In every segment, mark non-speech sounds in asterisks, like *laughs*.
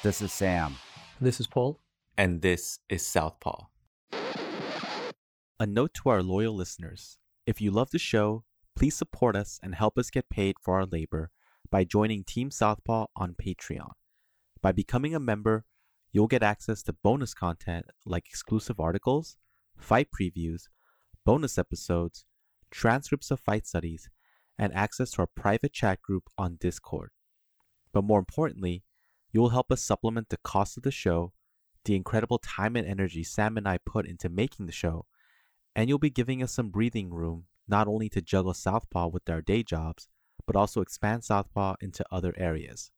This is Sam. This is Paul. And this is Southpaw. A note to our loyal listeners if you love the show, please support us and help us get paid for our labor by joining Team Southpaw on Patreon. By becoming a member, you'll get access to bonus content like exclusive articles, fight previews, bonus episodes, transcripts of fight studies, and access to our private chat group on Discord. But more importantly, you will help us supplement the cost of the show, the incredible time and energy Sam and I put into making the show, and you'll be giving us some breathing room not only to juggle Southpaw with our day jobs, but also expand Southpaw into other areas.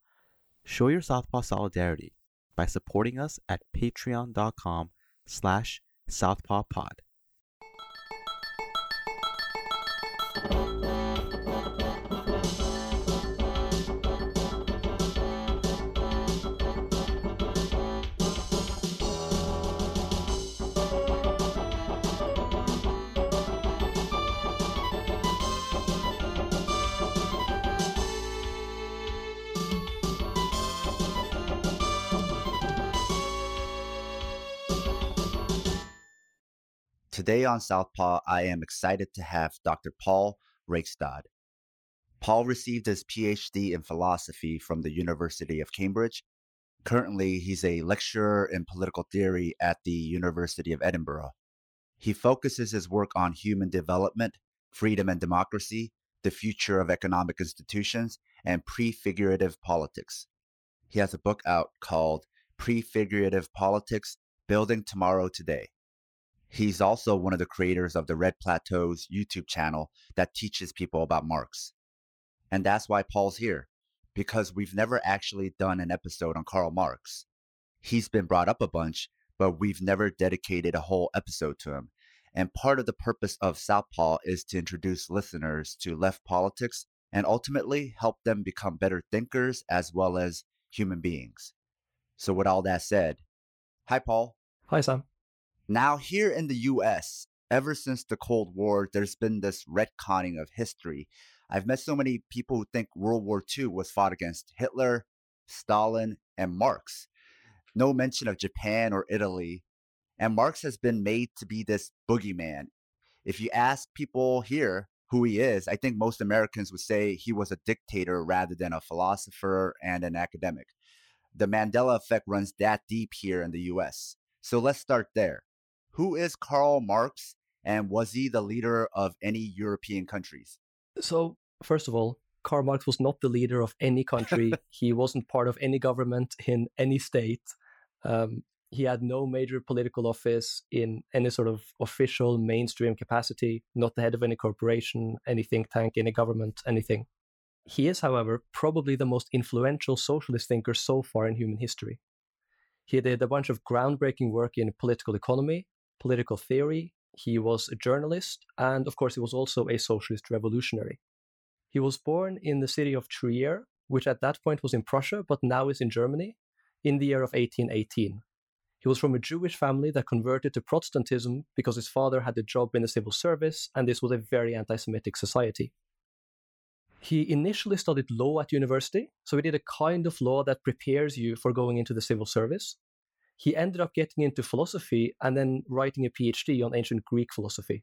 Show your Southpaw solidarity by supporting us at patreon.com slash southpawpod. Today on Southpaw, I am excited to have Dr. Paul Raekstad. Paul received his PhD in philosophy from the University of Cambridge. Currently, he's a lecturer in political theory at the University of Edinburgh. He focuses his work on human development, freedom and democracy, the future of economic institutions, and prefigurative politics. He has a book out called Prefigurative Politics Building Tomorrow Today. He's also one of the creators of the Red Plateaus YouTube channel that teaches people about Marx. And that's why Paul's here, because we've never actually done an episode on Karl Marx. He's been brought up a bunch, but we've never dedicated a whole episode to him. And part of the purpose of Southpaw is to introduce listeners to left politics and ultimately help them become better thinkers as well as human beings. So, with all that said, hi, Paul. Hi, Sam. Now, here in the US, ever since the Cold War, there's been this retconning of history. I've met so many people who think World War II was fought against Hitler, Stalin, and Marx. No mention of Japan or Italy. And Marx has been made to be this boogeyman. If you ask people here who he is, I think most Americans would say he was a dictator rather than a philosopher and an academic. The Mandela effect runs that deep here in the US. So let's start there. Who is Karl Marx and was he the leader of any European countries? So, first of all, Karl Marx was not the leader of any country. *laughs* he wasn't part of any government in any state. Um, he had no major political office in any sort of official mainstream capacity, not the head of any corporation, any think tank, any government, anything. He is, however, probably the most influential socialist thinker so far in human history. He did a bunch of groundbreaking work in political economy, political theory, he was a journalist, and of course, he was also a socialist revolutionary. He was born in the city of Trier, which at that point was in Prussia, but now is in Germany, in the year of 1818. He was from a Jewish family that converted to Protestantism because his father had a job in the civil service, and this was a very anti Semitic society. He initially studied law at university, so he did a kind of law that prepares you for going into the civil service he ended up getting into philosophy and then writing a PhD on ancient Greek philosophy.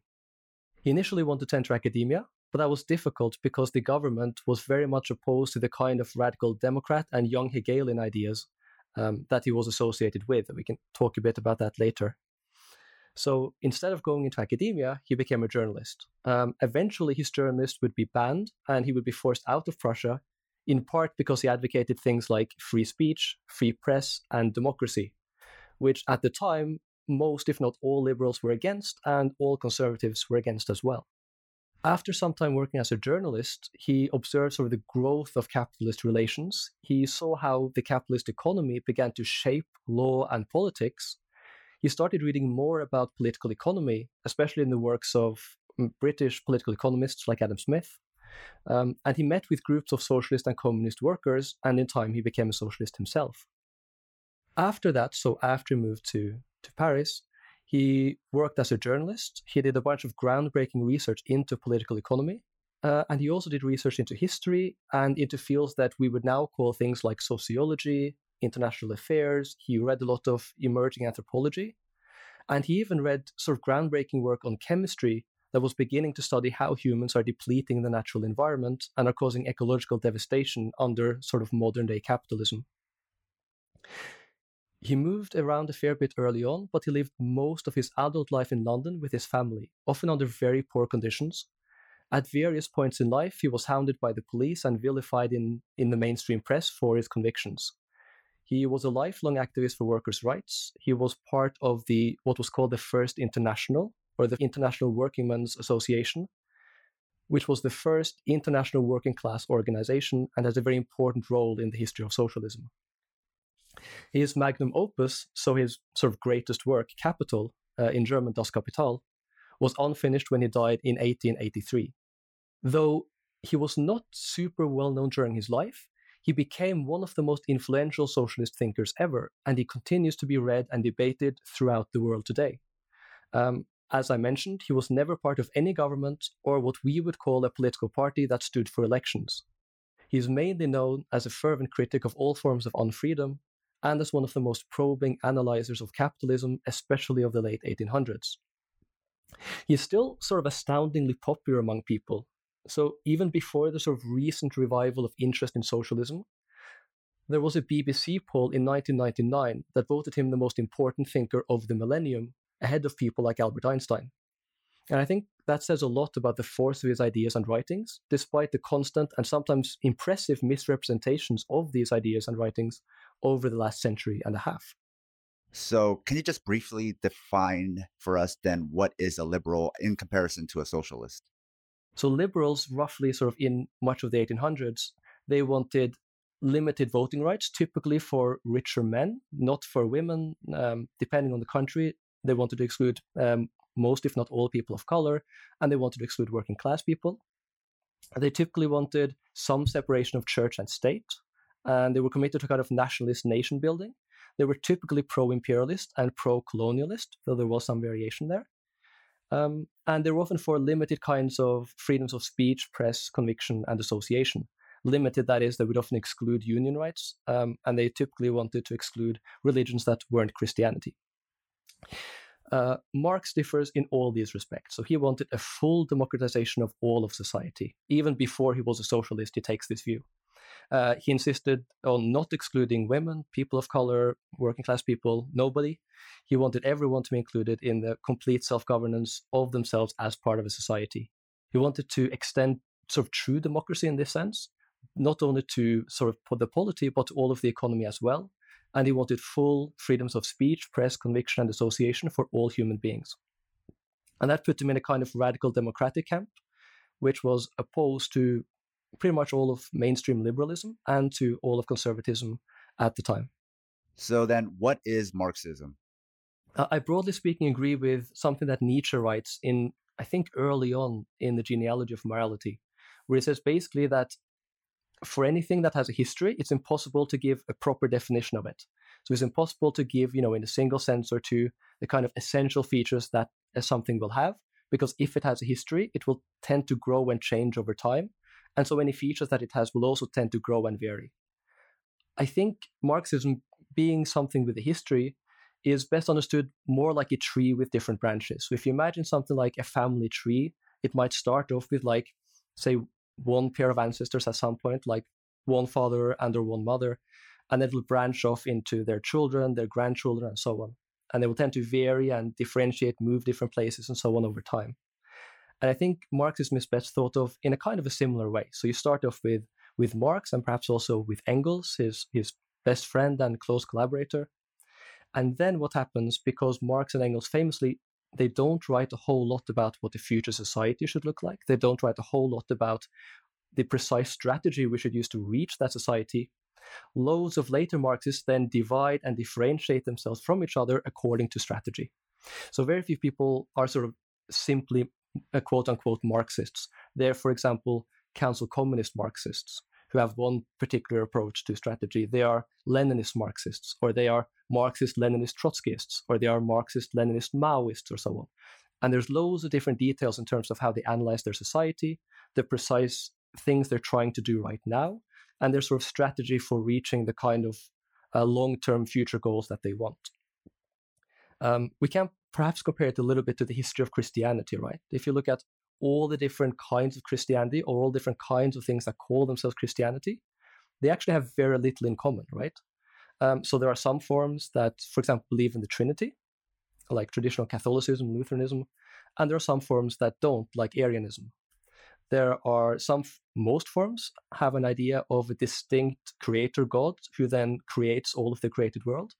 He initially wanted to enter academia, but that was difficult because the government was very much opposed to the kind of radical Democrat and young Hegelian ideas um, that he was associated with. We can talk a bit about that later. So instead of going into academia, he became a journalist. Um, eventually, his journalist would be banned and he would be forced out of Prussia, in part because he advocated things like free speech, free press, and democracy, which at the time most, if not all, liberals were against, and all conservatives were against as well. After some time working as a journalist, he observed sort of the growth of capitalist relations. He saw how the capitalist economy began to shape law and politics. He started reading more about political economy, especially in the works of mm, British political economists like Adam Smith. Um, and he met with groups of socialist and communist workers, and in time he became a socialist himself. After that, so after he moved to, to Paris, he worked as a journalist. He did a bunch of groundbreaking research into political economy. Uh, and he also did research into history and into fields that we would now call things like sociology, international affairs. He read a lot of emerging anthropology. And he even read sort of groundbreaking work on chemistry that was beginning to study how humans are depleting the natural environment and are causing ecological devastation under sort of modern day capitalism. He moved around a fair bit early on, but he lived most of his adult life in London with his family, often under very poor conditions. At various points in life, he was hounded by the police and vilified in, in the mainstream press for his convictions. He was a lifelong activist for workers' rights. He was part of the what was called the First International, or the International Workingmen's Association, which was the first international working class organization and has a very important role in the history of socialism. His magnum opus, so his sort of greatest work, Capital, uh, in German Das Kapital, was unfinished when he died in 1883. Though he was not super well known during his life, he became one of the most influential socialist thinkers ever, and he continues to be read and debated throughout the world today. Um, as I mentioned, he was never part of any government or what we would call a political party that stood for elections. He is mainly known as a fervent critic of all forms of unfreedom and as one of the most probing analyzers of capitalism, especially of the late 1800s. He is still sort of astoundingly popular among people. So even before the sort of recent revival of interest in socialism, there was a BBC poll in 1999 that voted him the most important thinker of the millennium, ahead of people like Albert Einstein. And I think that says a lot about the force of his ideas and writings, despite the constant and sometimes impressive misrepresentations of these ideas and writings over the last century and a half. So, can you just briefly define for us then what is a liberal in comparison to a socialist? So, liberals, roughly sort of in much of the 1800s, they wanted limited voting rights, typically for richer men, not for women. Um, depending on the country, they wanted to exclude um, most, if not all, people of color, and they wanted to exclude working class people. They typically wanted some separation of church and state, and they were committed to kind of nationalist nation building. They were typically pro imperialist and pro colonialist, though there was some variation there. Um, and they were often for limited kinds of freedoms of speech, press, conviction, and association. Limited, that is, they would often exclude union rights, um, and they typically wanted to exclude religions that weren't Christianity. Uh, Marx differs in all these respects. So he wanted a full democratization of all of society. Even before he was a socialist, he takes this view. Uh, he insisted on not excluding women, people of color, working class people, nobody. He wanted everyone to be included in the complete self governance of themselves as part of a society. He wanted to extend sort of true democracy in this sense, not only to sort of the polity, but all of the economy as well. And he wanted full freedoms of speech, press, conviction, and association for all human beings. And that put him in a kind of radical democratic camp, which was opposed to pretty much all of mainstream liberalism and to all of conservatism at the time. So then, what is Marxism? Uh, I broadly speaking agree with something that Nietzsche writes in, I think, early on in the genealogy of morality, where he says basically that for anything that has a history, it's impossible to give a proper definition of it. So it's impossible to give, you know, in a single sense or two, the kind of essential features that something will have, because if it has a history, it will tend to grow and change over time. And so any features that it has will also tend to grow and vary. I think Marxism, being something with a history, is best understood more like a tree with different branches. So if you imagine something like a family tree, it might start off with like, say, one pair of ancestors at some point, like one father and or one mother, and it will branch off into their children, their grandchildren, and so on. And they will tend to vary and differentiate, move different places, and so on over time. And I think Marxism is best thought of in a kind of a similar way. So you start off with with Marx and perhaps also with Engels, his his best friend and close collaborator. And then what happens because Marx and Engels famously they don't write a whole lot about what the future society should look like. They don't write a whole lot about the precise strategy we should use to reach that society. Loads of later Marxists then divide and differentiate themselves from each other according to strategy. So very few people are sort of simply uh, quote unquote Marxists. They're, for example, council communist Marxists who have one particular approach to strategy. They are Leninist Marxists, or they are Marxist Leninist Trotskyists, or they are Marxist Leninist Maoists, or so on. And there's loads of different details in terms of how they analyze their society, the precise things they're trying to do right now, and their sort of strategy for reaching the kind of uh, long-term future goals that they want. Um, we can perhaps compare it a little bit to the history of Christianity, right? If you look at all the different kinds of Christianity or all different kinds of things that call themselves Christianity, they actually have very little in common, right? Um, so there are some forms that, for example, believe in the Trinity, like traditional Catholicism, Lutheranism, and there are some forms that don't, like Arianism. There are some, most forms have an idea of a distinct creator God who then creates all of the created world.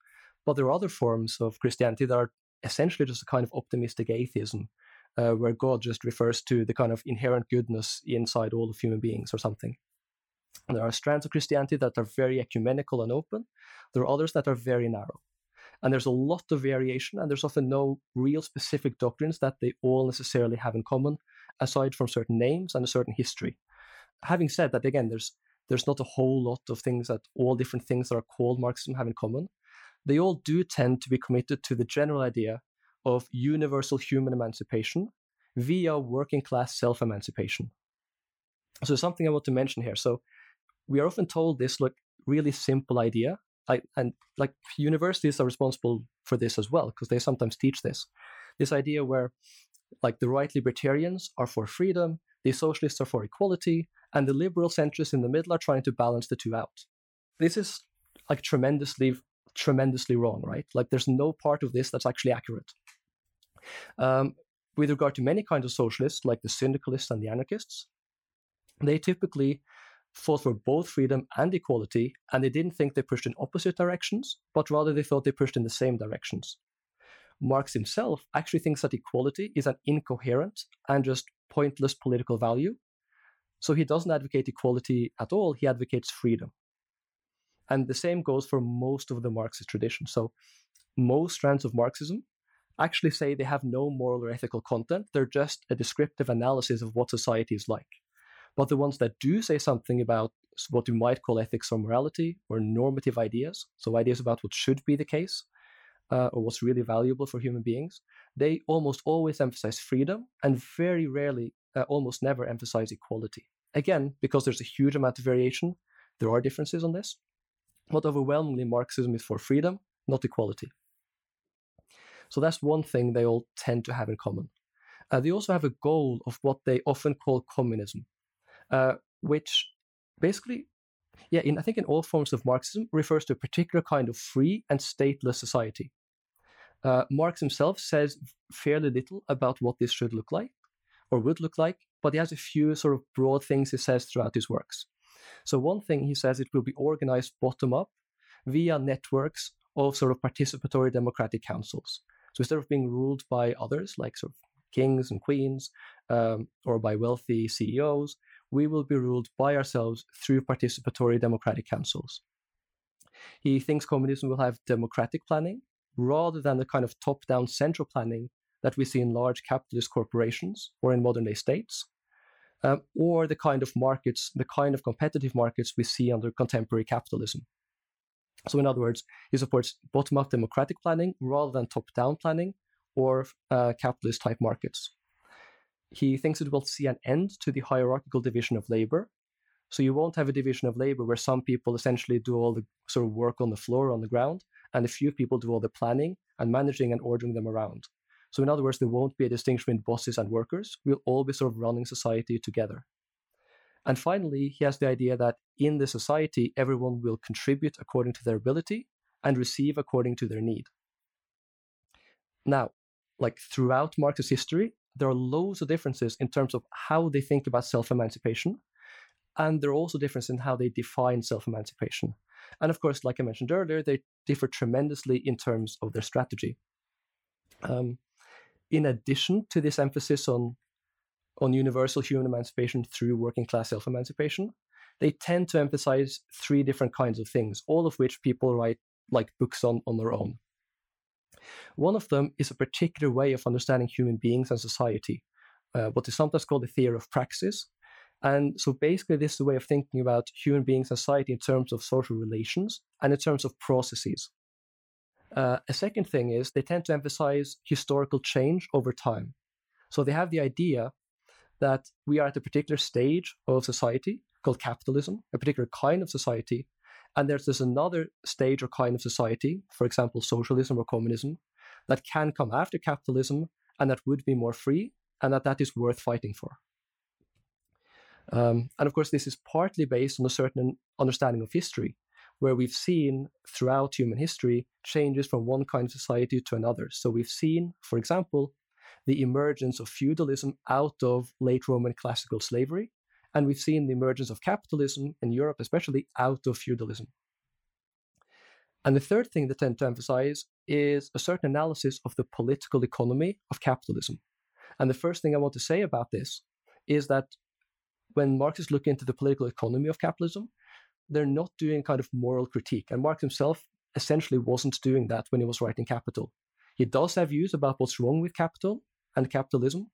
But there are other forms of Christianity that are essentially just a kind of optimistic atheism, uh, where God just refers to the kind of inherent goodness inside all of human beings or something. And there are strands of Christianity that are very ecumenical and open. There are others that are very narrow. And there's a lot of variation, and there's often no real specific doctrines that they all necessarily have in common, aside from certain names and a certain history. Having said that, again, there's there's not a whole lot of things that all different things that are called Marxism have in common. They all do tend to be committed to the general idea of universal human emancipation via working class self emancipation. So, something I want to mention here. So, we are often told this look really simple idea I, and like universities are responsible for this as well because they sometimes teach this this idea where like the right libertarians are for freedom the socialists are for equality and the liberal centrists in the middle are trying to balance the two out this is like tremendously tremendously wrong right like there's no part of this that's actually accurate um, with regard to many kinds of socialists like the syndicalists and the anarchists they typically fought for both freedom and equality, and they didn't think they pushed in opposite directions, but rather they thought they pushed in the same directions. Marx himself actually thinks that equality is an incoherent and just pointless political value. So he doesn't advocate equality at all, he advocates freedom. And the same goes for most of the Marxist tradition. So most strands of Marxism actually say they have no moral or ethical content, they're just a descriptive analysis of what society is like. But the ones that do say something about what we might call ethics or morality or normative ideas, so ideas about what should be the case uh, or what's really valuable for human beings, they almost always emphasize freedom and very rarely, uh, almost never emphasize equality. Again, because there's a huge amount of variation, there are differences on this. But overwhelmingly, Marxism is for freedom, not equality. So that's one thing they all tend to have in common. Uh, they also have a goal of what they often call communism, uh, which basically, yeah, in, I think in all forms of Marxism refers to a particular kind of free and stateless society. Uh, Marx himself says fairly little about what this should look like or would look like, but he has a few sort of broad things he says throughout his works. So, one thing he says it will be organized bottom up via networks of sort of participatory democratic councils. So, instead of being ruled by others, like sort of kings and queens, um, or by wealthy CEOs, we will be ruled by ourselves through participatory democratic councils. He thinks communism will have democratic planning rather than the kind of top down central planning that we see in large capitalist corporations or in modern day states, um, or the kind of markets, the kind of competitive markets we see under contemporary capitalism. So, in other words, he supports bottom up democratic planning rather than top down planning or uh, capitalist type markets. He thinks it will see an end to the hierarchical division of labor. So you won't have a division of labor where some people essentially do all the sort of work on the floor, on the ground, and a few people do all the planning and managing and ordering them around. So, in other words, there won't be a distinction between bosses and workers. We'll all be sort of running society together. And finally, he has the idea that in the society, everyone will contribute according to their ability and receive according to their need. Now, like throughout Marx's history, there are loads of differences in terms of how they think about self emancipation. And there are also differences in how they define self emancipation. And of course, like I mentioned earlier, they differ tremendously in terms of their strategy. Um, in addition to this emphasis on, on universal human emancipation through working class self emancipation, they tend to emphasize three different kinds of things, all of which people write like books on on their own. One of them is a particular way of understanding human beings and society, uh, what is sometimes called the theory of praxis. And so basically, this is a way of thinking about human beings and society in terms of social relations and in terms of processes. Uh, a second thing is they tend to emphasize historical change over time. So they have the idea that we are at a particular stage of society called capitalism, a particular kind of society, And there's this another stage or kind of society, for example, socialism or communism, that can come after capitalism and that would be more free and that that is worth fighting for. Um, and of course, this is partly based on a certain understanding of history, where we've seen throughout human history changes from one kind of society to another. So we've seen, for example, the emergence of feudalism out of late Roman classical slavery, and we've seen the emergence of capitalism in Europe, especially out of feudalism. And the third thing they tend to emphasize is a certain analysis of the political economy of capitalism. And the first thing I want to say about this is that when Marxists look into the political economy of capitalism, they're not doing kind of moral critique. And Marx himself essentially wasn't doing that when he was writing Capital. He does have views about what's wrong with capital and capitalism,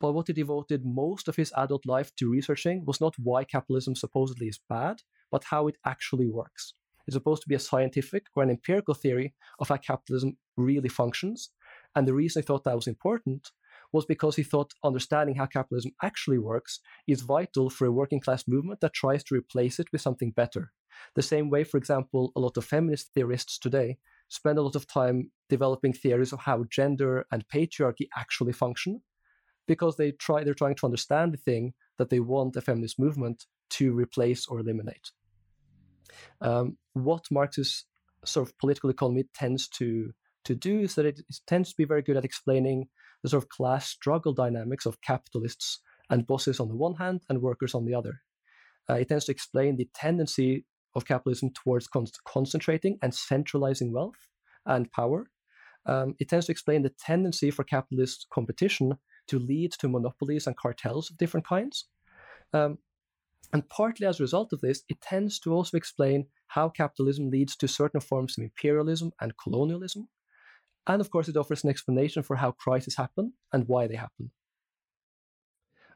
but what he devoted most of his adult life to researching was not why capitalism supposedly is bad, but how it actually works. It's supposed to be a scientific or an empirical theory of how capitalism really functions. And the reason he thought that was important was because he thought understanding how capitalism actually works is vital for a working class movement that tries to replace it with something better. The same way, for example, a lot of feminist theorists today spend a lot of time developing theories of how gender and patriarchy actually function because they try they're trying to understand the thing that they want a feminist movement to replace or eliminate. Um, what Marx's sort of political economy tends to to do is that it tends to be very good at explaining the sort of class struggle dynamics of capitalists and bosses on the one hand and workers on the other. Uh, it tends to explain the tendency of capitalism towards con- concentrating and centralizing wealth and power. Um, it tends to explain the tendency for capitalist competition to lead to monopolies and cartels of different kinds. Um, and partly as a result of this, it tends to also explain how capitalism leads to certain forms of imperialism and colonialism, and of course, it offers an explanation for how crises happen and why they happen.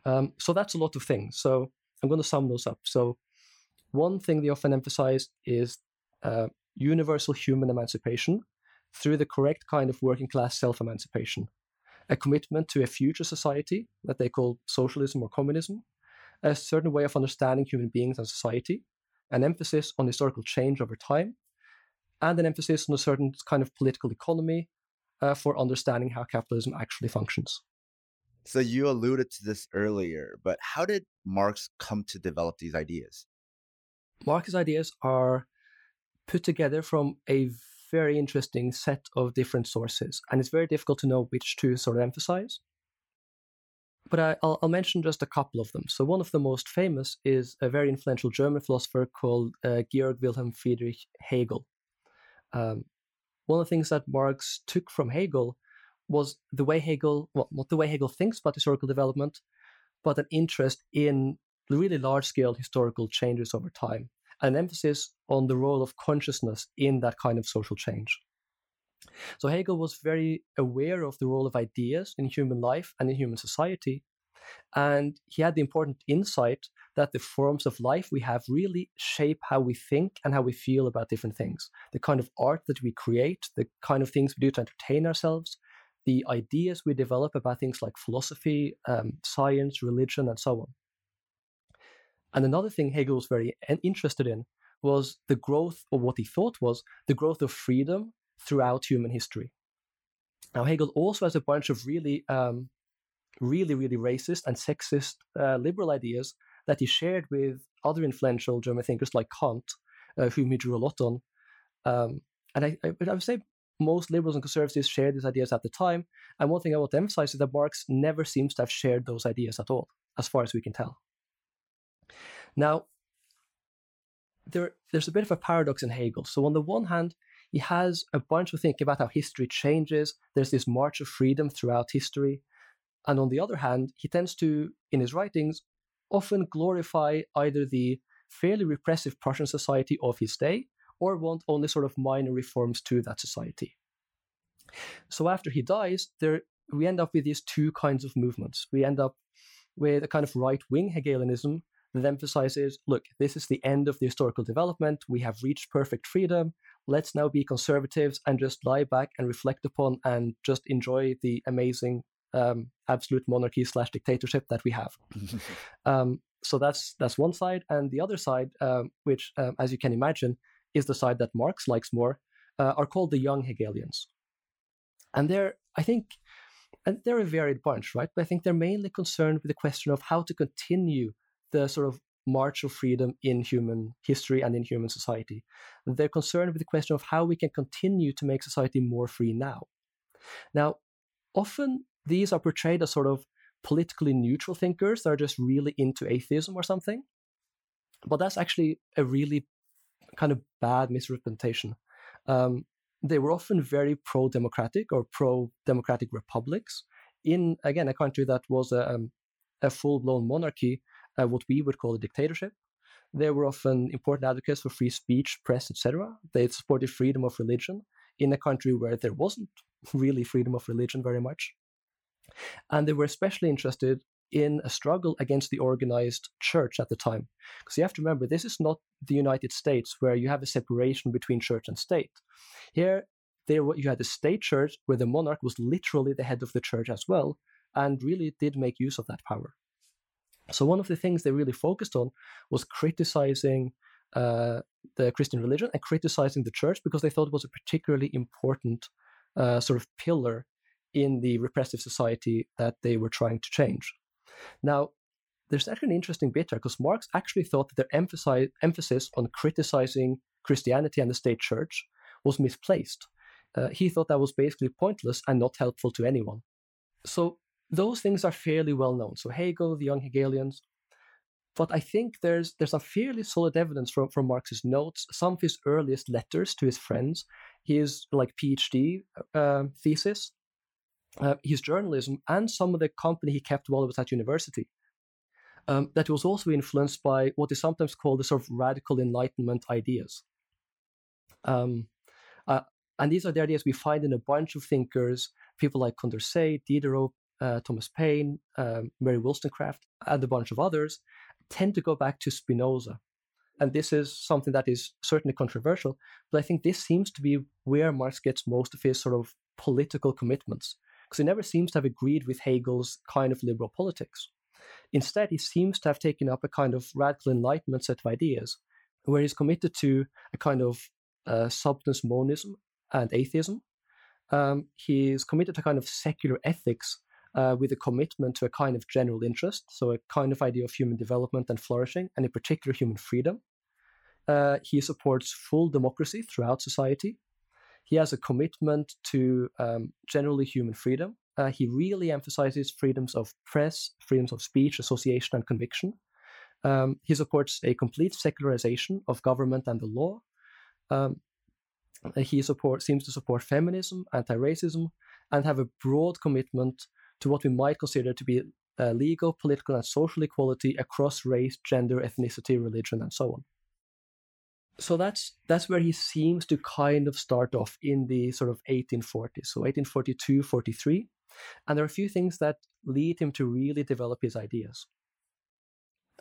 Um, so that's a lot of things. So I'm going to sum those up. So one thing they often emphasize is uh, universal human emancipation through the correct kind of working class self emancipation, a commitment to a future society that they call socialism or communism, a certain way of understanding human beings and society, an emphasis on historical change over time, and an emphasis on a certain kind of political economy uh, for understanding how capitalism actually functions. So you alluded to this earlier, but how did Marx come to develop these ideas? Marx's ideas are put together from a very interesting set of different sources, and it's very difficult to know which to sort of emphasize. But I, will mention just a couple of them. So, one of the most famous is a very influential German philosopher called uh, Georg Wilhelm Friedrich Hegel. Um, one of the things that Marx took from Hegel was the way Hegel, well, not the way Hegel thinks about historical development, but an interest in really large scale historical changes over time, an emphasis on the role of consciousness in that kind of social change. So Hegel was very aware of the role of ideas in human life and in human society, and he had the important insight that the forms of life we have really shape how we think and how we feel about different things. The kind of art that we create, the kind of things we do to entertain ourselves, the ideas we develop about things like philosophy, um, science, religion, and so on. And another thing Hegel was very interested in was the growth, or what he thought was the growth of freedom throughout human history. Now, Hegel also has a bunch of really um, really, really racist and sexist uh, liberal ideas that he shared with other influential German thinkers like Kant, uh, whom he drew a lot on. Um, and I, I, I, would say most liberals and conservatives shared these ideas at the time. And one thing I want to emphasize is that Marx never seems to have shared those ideas at all, as far as we can tell. Now, there, there's a bit of a paradox in Hegel. So, on the one hand, he has a bunch of thinking about how history changes. There's this march of freedom throughout history. And on the other hand, he tends to, in his writings, often glorify either the fairly repressive Prussian society of his day or want only sort of minor reforms to that society. So after he dies, there we end up with these two kinds of movements. We end up with a kind of right wing Hegelianism that emphasizes look, this is the end of the historical development. We have reached perfect freedom. Let's now be conservatives and just lie back and reflect upon and just enjoy the amazing um, absolute monarchy slash dictatorship that we have. *laughs* um, so that's that's one side, and the other side, um, which, um, as you can imagine, is the side that Marx likes more, uh, are called the young Hegelians, and they're, I think, and they're a varied bunch, right? But I think they're mainly concerned with the question of how to continue the sort of march of freedom in human history and in human society. They're concerned with the question of how we can continue to make society more free now. Now, often these are portrayed as sort of politically neutral thinkers that are just really into atheism or something. But that's actually a really kind of bad misrepresentation. Um, they were often very pro democratic or pro democratic republics in, again, a country that was a, um, a full blown monarchy, uh, what we would call a dictatorship. They were often important advocates for free speech, press, etc. They supported freedom of religion in a country where there wasn't really freedom of religion very much. And they were especially interested in a struggle against the organized church at the time. Because you have to remember, this is not the United States where you have a separation between church and state. Here, there you had a state church where the monarch was literally the head of the church as well, and really did make use of that power. So one of the things they really focused on was criticizing uh, the Christian religion and criticizing the church because they thought it was a particularly important uh, sort of pillar in the repressive society that they were trying to change. Now, there's actually an interesting bit here because Marx actually thought that their emphasis on criticizing Christianity and the state church was misplaced. Uh, he thought that was basically pointless and not helpful to anyone. So those things are fairly well known. So Hegel, the young Hegelians. But I think there's there's some fairly solid evidence from, from Marx's notes, some of his earliest letters to his friends, his like PhD uh, thesis, uh, his journalism, and some of the company he kept while he was at university. Um, that was also influenced by what is sometimes called the sort of radical enlightenment ideas. Um, uh, and these are the ideas we find in a bunch of thinkers, people like Condorcet, Diderot, uh, Thomas Paine, um, Mary Wollstonecraft, and a bunch of others, tend to go back to Spinoza. And this is something that is certainly controversial, but I think this seems to be where Marx gets most of his sort of political commitments because he never seems to have agreed with Hegel's kind of liberal politics. Instead, he seems to have taken up a kind of radical enlightenment set of ideas, where he's committed to a kind of uh, substance monism and atheism. Um, he's committed to a kind of secular ethics uh, with a commitment to a kind of general interest, so a kind of idea of human development and flourishing, and in particular human freedom. Uh, he supports full democracy throughout society, he has a commitment to um, generally human freedom. Uh, he really emphasizes freedoms of press, freedoms of speech, association, and conviction. Um, he supports a complete secularization of government and the law. Um, he support, seems to support feminism, anti-racism, and have a broad commitment to what we might consider to be uh, legal, political, and social equality across race, gender, ethnicity, religion, and so on so that's that's where he seems to kind of start off in the sort of 1840s so 1842 43 and there are a few things that lead him to really develop his ideas.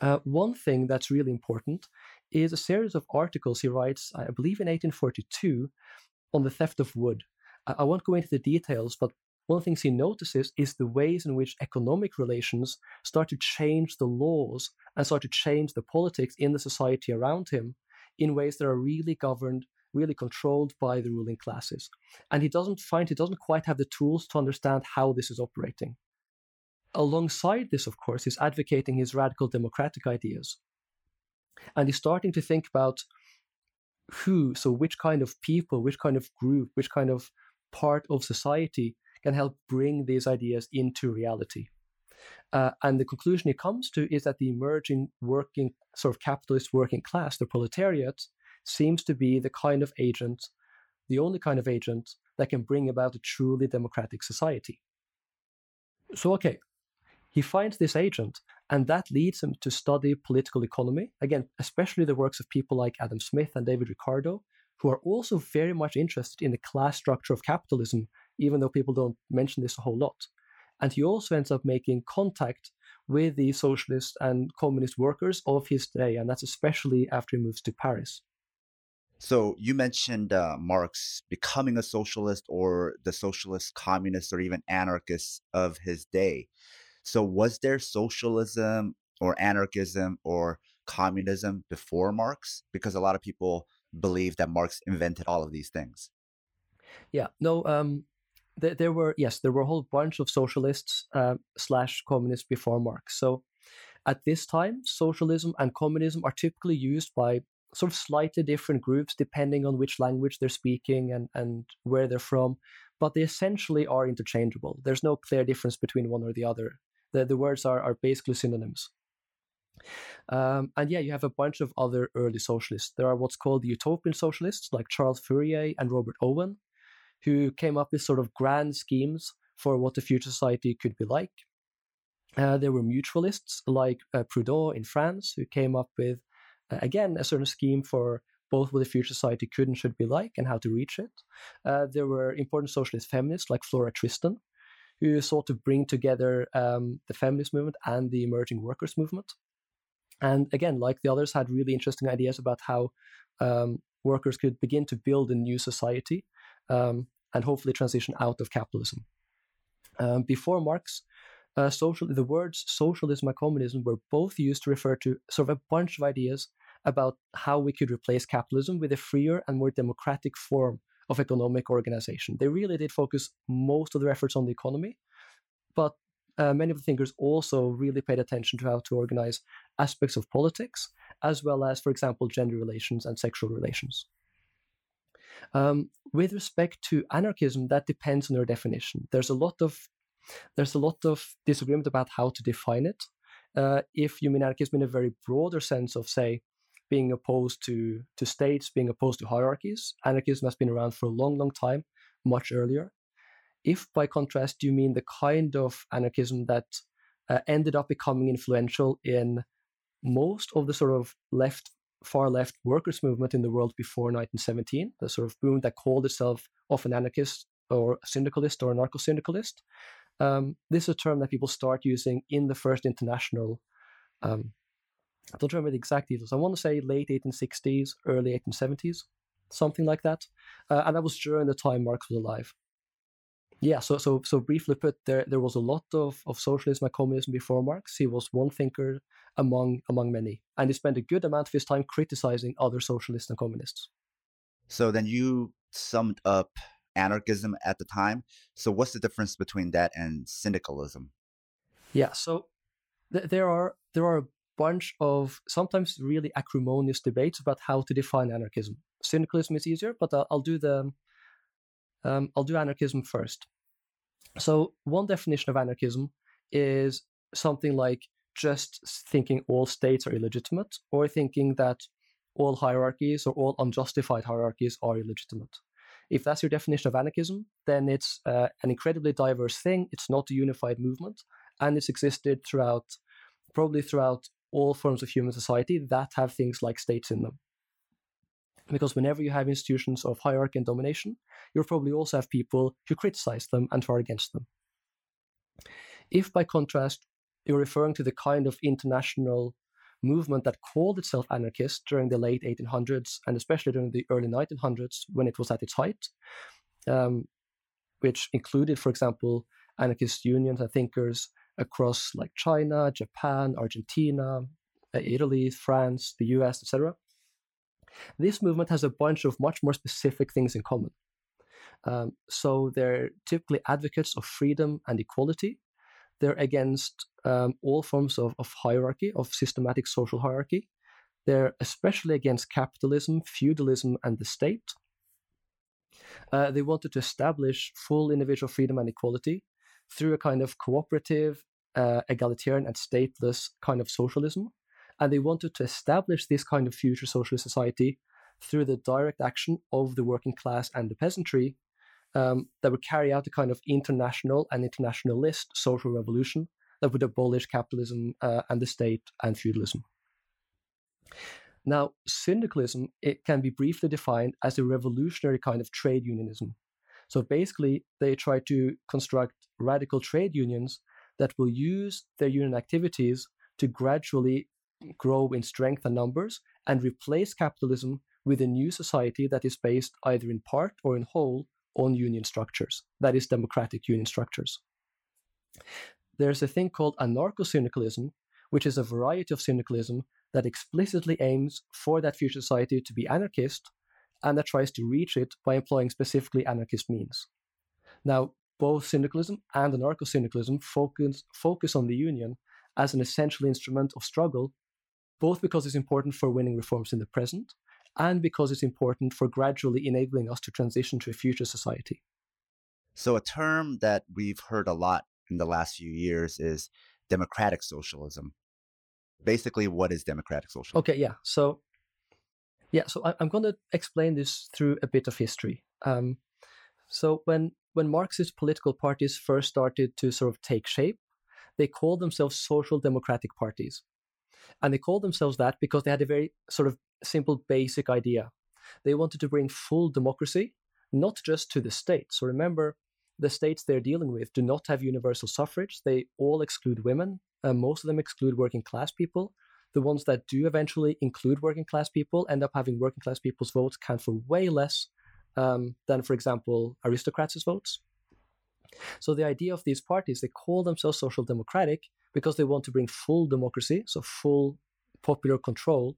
Uh, one thing that's really important is a series of articles he writes i believe in 1842 on the theft of wood. I, I won't go into the details but one of the things he notices is the ways in which economic relations start to change the laws and start to change the politics in the society around him in ways that are really governed, really controlled by the ruling classes. And he doesn't find he doesn't quite have the tools to understand how this is operating. Alongside this, of course, he's advocating his radical democratic ideas. And he's starting to think about who, so which kind of people, which kind of group, which kind of part of society can help bring these ideas into reality. Uh, and the conclusion he comes to is that the emerging working, sort of capitalist working class, the proletariat, seems to be the kind of agent, the only kind of agent that can bring about a truly democratic society. So, okay, he finds this agent, and that leads him to study political economy. Again, especially the works of people like Adam Smith and David Ricardo, who are also very much interested in the class structure of capitalism, even though people don't mention this a whole lot. And he also ends up making contact with the socialist and communist workers of his day, and that's especially after he moves to Paris. So you mentioned uh, Marx becoming a socialist or the socialist, communist, or even anarchist of his day. So was there socialism or anarchism or communism before Marx? Because a lot of people believe that Marx invented all of these things. Yeah, no, um, there, there were, yes, there were a whole bunch of socialists uh, slash communists before Marx. So at this time, socialism and communism are typically used by sort of slightly different groups depending on which language they're speaking and, and where they're from, but they essentially are interchangeable. There's no clear difference between one or the other. The, the words are, are basically synonyms. Um, and yeah, you have a bunch of other early socialists. There are what's called the utopian socialists, like Charles Fourier and Robert Owen, who came up with sort of grand schemes for what the future society could be like. Uh, there were mutualists like uh, Proudhon in France, who came up with, uh, again, a certain scheme for both what the future society could and should be like and how to reach it. Uh, there were important socialist feminists like Flora Tristan, who sought to bring together um, the feminist movement and the emerging workers' movement. And again, like the others, had really interesting ideas about how um, workers could begin to build a new society um, and hopefully transition out of capitalism. Um, before Marx, uh, social, the words socialism and communism were both used to refer to sort of a bunch of ideas about how we could replace capitalism with a freer and more democratic form of economic organization. They really did focus most of their efforts on the economy, but uh, many of the thinkers also really paid attention to how to organize aspects of politics, as well as, for example, gender relations and sexual relations. Um, with respect to anarchism, that depends on your definition. There's a lot of there's a lot of disagreement about how to define it. Uh, if you mean anarchism in a very broader sense of, say, being opposed to to states, being opposed to hierarchies, anarchism has been around for a long, long time, much earlier. If, by contrast, you mean the kind of anarchism that uh, ended up becoming influential in most of the sort of left, far left workers' movement in the world before 1917, the sort of boom that called itself often anarchist or syndicalist or anarcho syndicalist, um, this is a term that people start using in the first international. Um, I don't remember the exact details. I want to say late 1860s, early 1870s, something like that. Uh, and that was during the time Marx was alive. Yeah, so so so briefly put, there there was a lot of, of socialism and communism before Marx. He was one thinker among among many, and he spent a good amount of his time criticizing other socialists and communists. So then you summed up anarchism at the time. So what's the difference between that and syndicalism? Yeah, so th- there are there are a bunch of sometimes really acrimonious debates about how to define anarchism. Syndicalism is easier, but I'll, I'll do the um, I'll do anarchism first. So one definition of anarchism is something like just thinking all states are illegitimate, or thinking that all hierarchies or all unjustified hierarchies are illegitimate. If that's your definition of anarchism, then it's uh, an incredibly diverse thing. It's not a unified movement, and it's existed throughout, probably throughout all forms of human society that have things like states in them. Because whenever you have institutions of hierarchy and domination, you'll probably also have people who criticize them and who are against them. If, by contrast, you're referring to the kind of international movement that called itself anarchist during the late 1800s and especially during the early 1900s when it was at its height, um, which included, for example, anarchist unions and thinkers across like China, Japan, Argentina, uh, Italy, France, the US, etc. This movement has a bunch of much more specific things in common. Um, so they're typically advocates of freedom and equality. They're against um, all forms of, of hierarchy, of systematic social hierarchy. They're especially against capitalism, feudalism, and the state. Uh, they wanted to establish full individual freedom and equality through a kind of cooperative, uh, egalitarian, and stateless kind of socialism. And they wanted to establish this kind of future socialist society through the direct action of the working class and the peasantry um, that would carry out a kind of international and internationalist social revolution that would abolish capitalism uh, and the state and feudalism. Now, syndicalism it can be briefly defined as a revolutionary kind of trade unionism. So basically, they try to construct radical trade unions that will use their union activities to gradually grow in strength and numbers and replace capitalism with a new society that is based either in part or in whole on union structures, that is, democratic union structures. There's a thing called anarcho syndicalism, which is a variety of syndicalism that explicitly aims for that future society to be anarchist and that tries to reach it by employing specifically anarchist means. Now, both syndicalism and anarcho syndicalism focus, focus on the union as an essential instrument of struggle, both because it's important for winning reforms in the present and because it's important for gradually enabling us to transition to a future society. So, a term that we've heard a lot in the last few years is democratic socialism. Basically, what is democratic socialism? Okay, yeah. So, yeah, so I, am going to explain this through a bit of history. Um, so, when when Marxist political parties first started to sort of take shape, they called themselves social democratic parties. And they called themselves that because they had a very sort of simple, basic idea. They wanted to bring full democracy, not just to the state. So remember, the states they're dealing with do not have universal suffrage. They all exclude women. Uh, most of them exclude working class people. The ones that do eventually include working class people end up having working class people's votes count for way less um, than, for example, aristocrats' votes. So the idea of these parties, they call themselves social democratic because they want to bring full democracy, so full popular control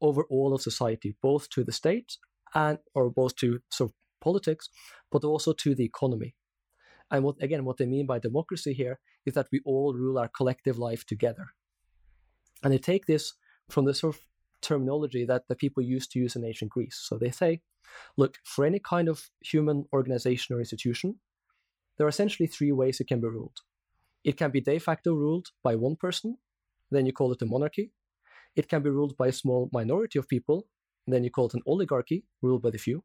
over all of society, both to the state and or both to sort of politics, but also to the economy. And what again, what they mean by democracy here is that we all rule our collective life together. And they take this from the sort of terminology that the people used to use in ancient Greece. So they say, look, for any kind of human organization or institution, there are essentially three ways it can be ruled. It can be de facto ruled by one person, then you call it a monarchy. It can be ruled by a small minority of people, then you call it an oligarchy, ruled by the few.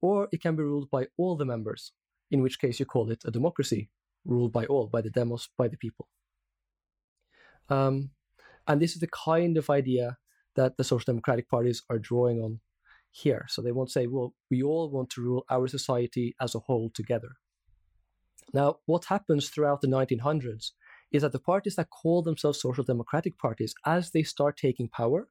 Or it can be ruled by all the members, in which case you call it a democracy, ruled by all, by the demos, by the people. Um, and this is the kind of idea that the social democratic parties are drawing on here. So they won't say, well, we all want to rule our society as a whole together. Now, what happens throughout the 1900s is that the parties that call themselves social democratic parties, as they start taking power,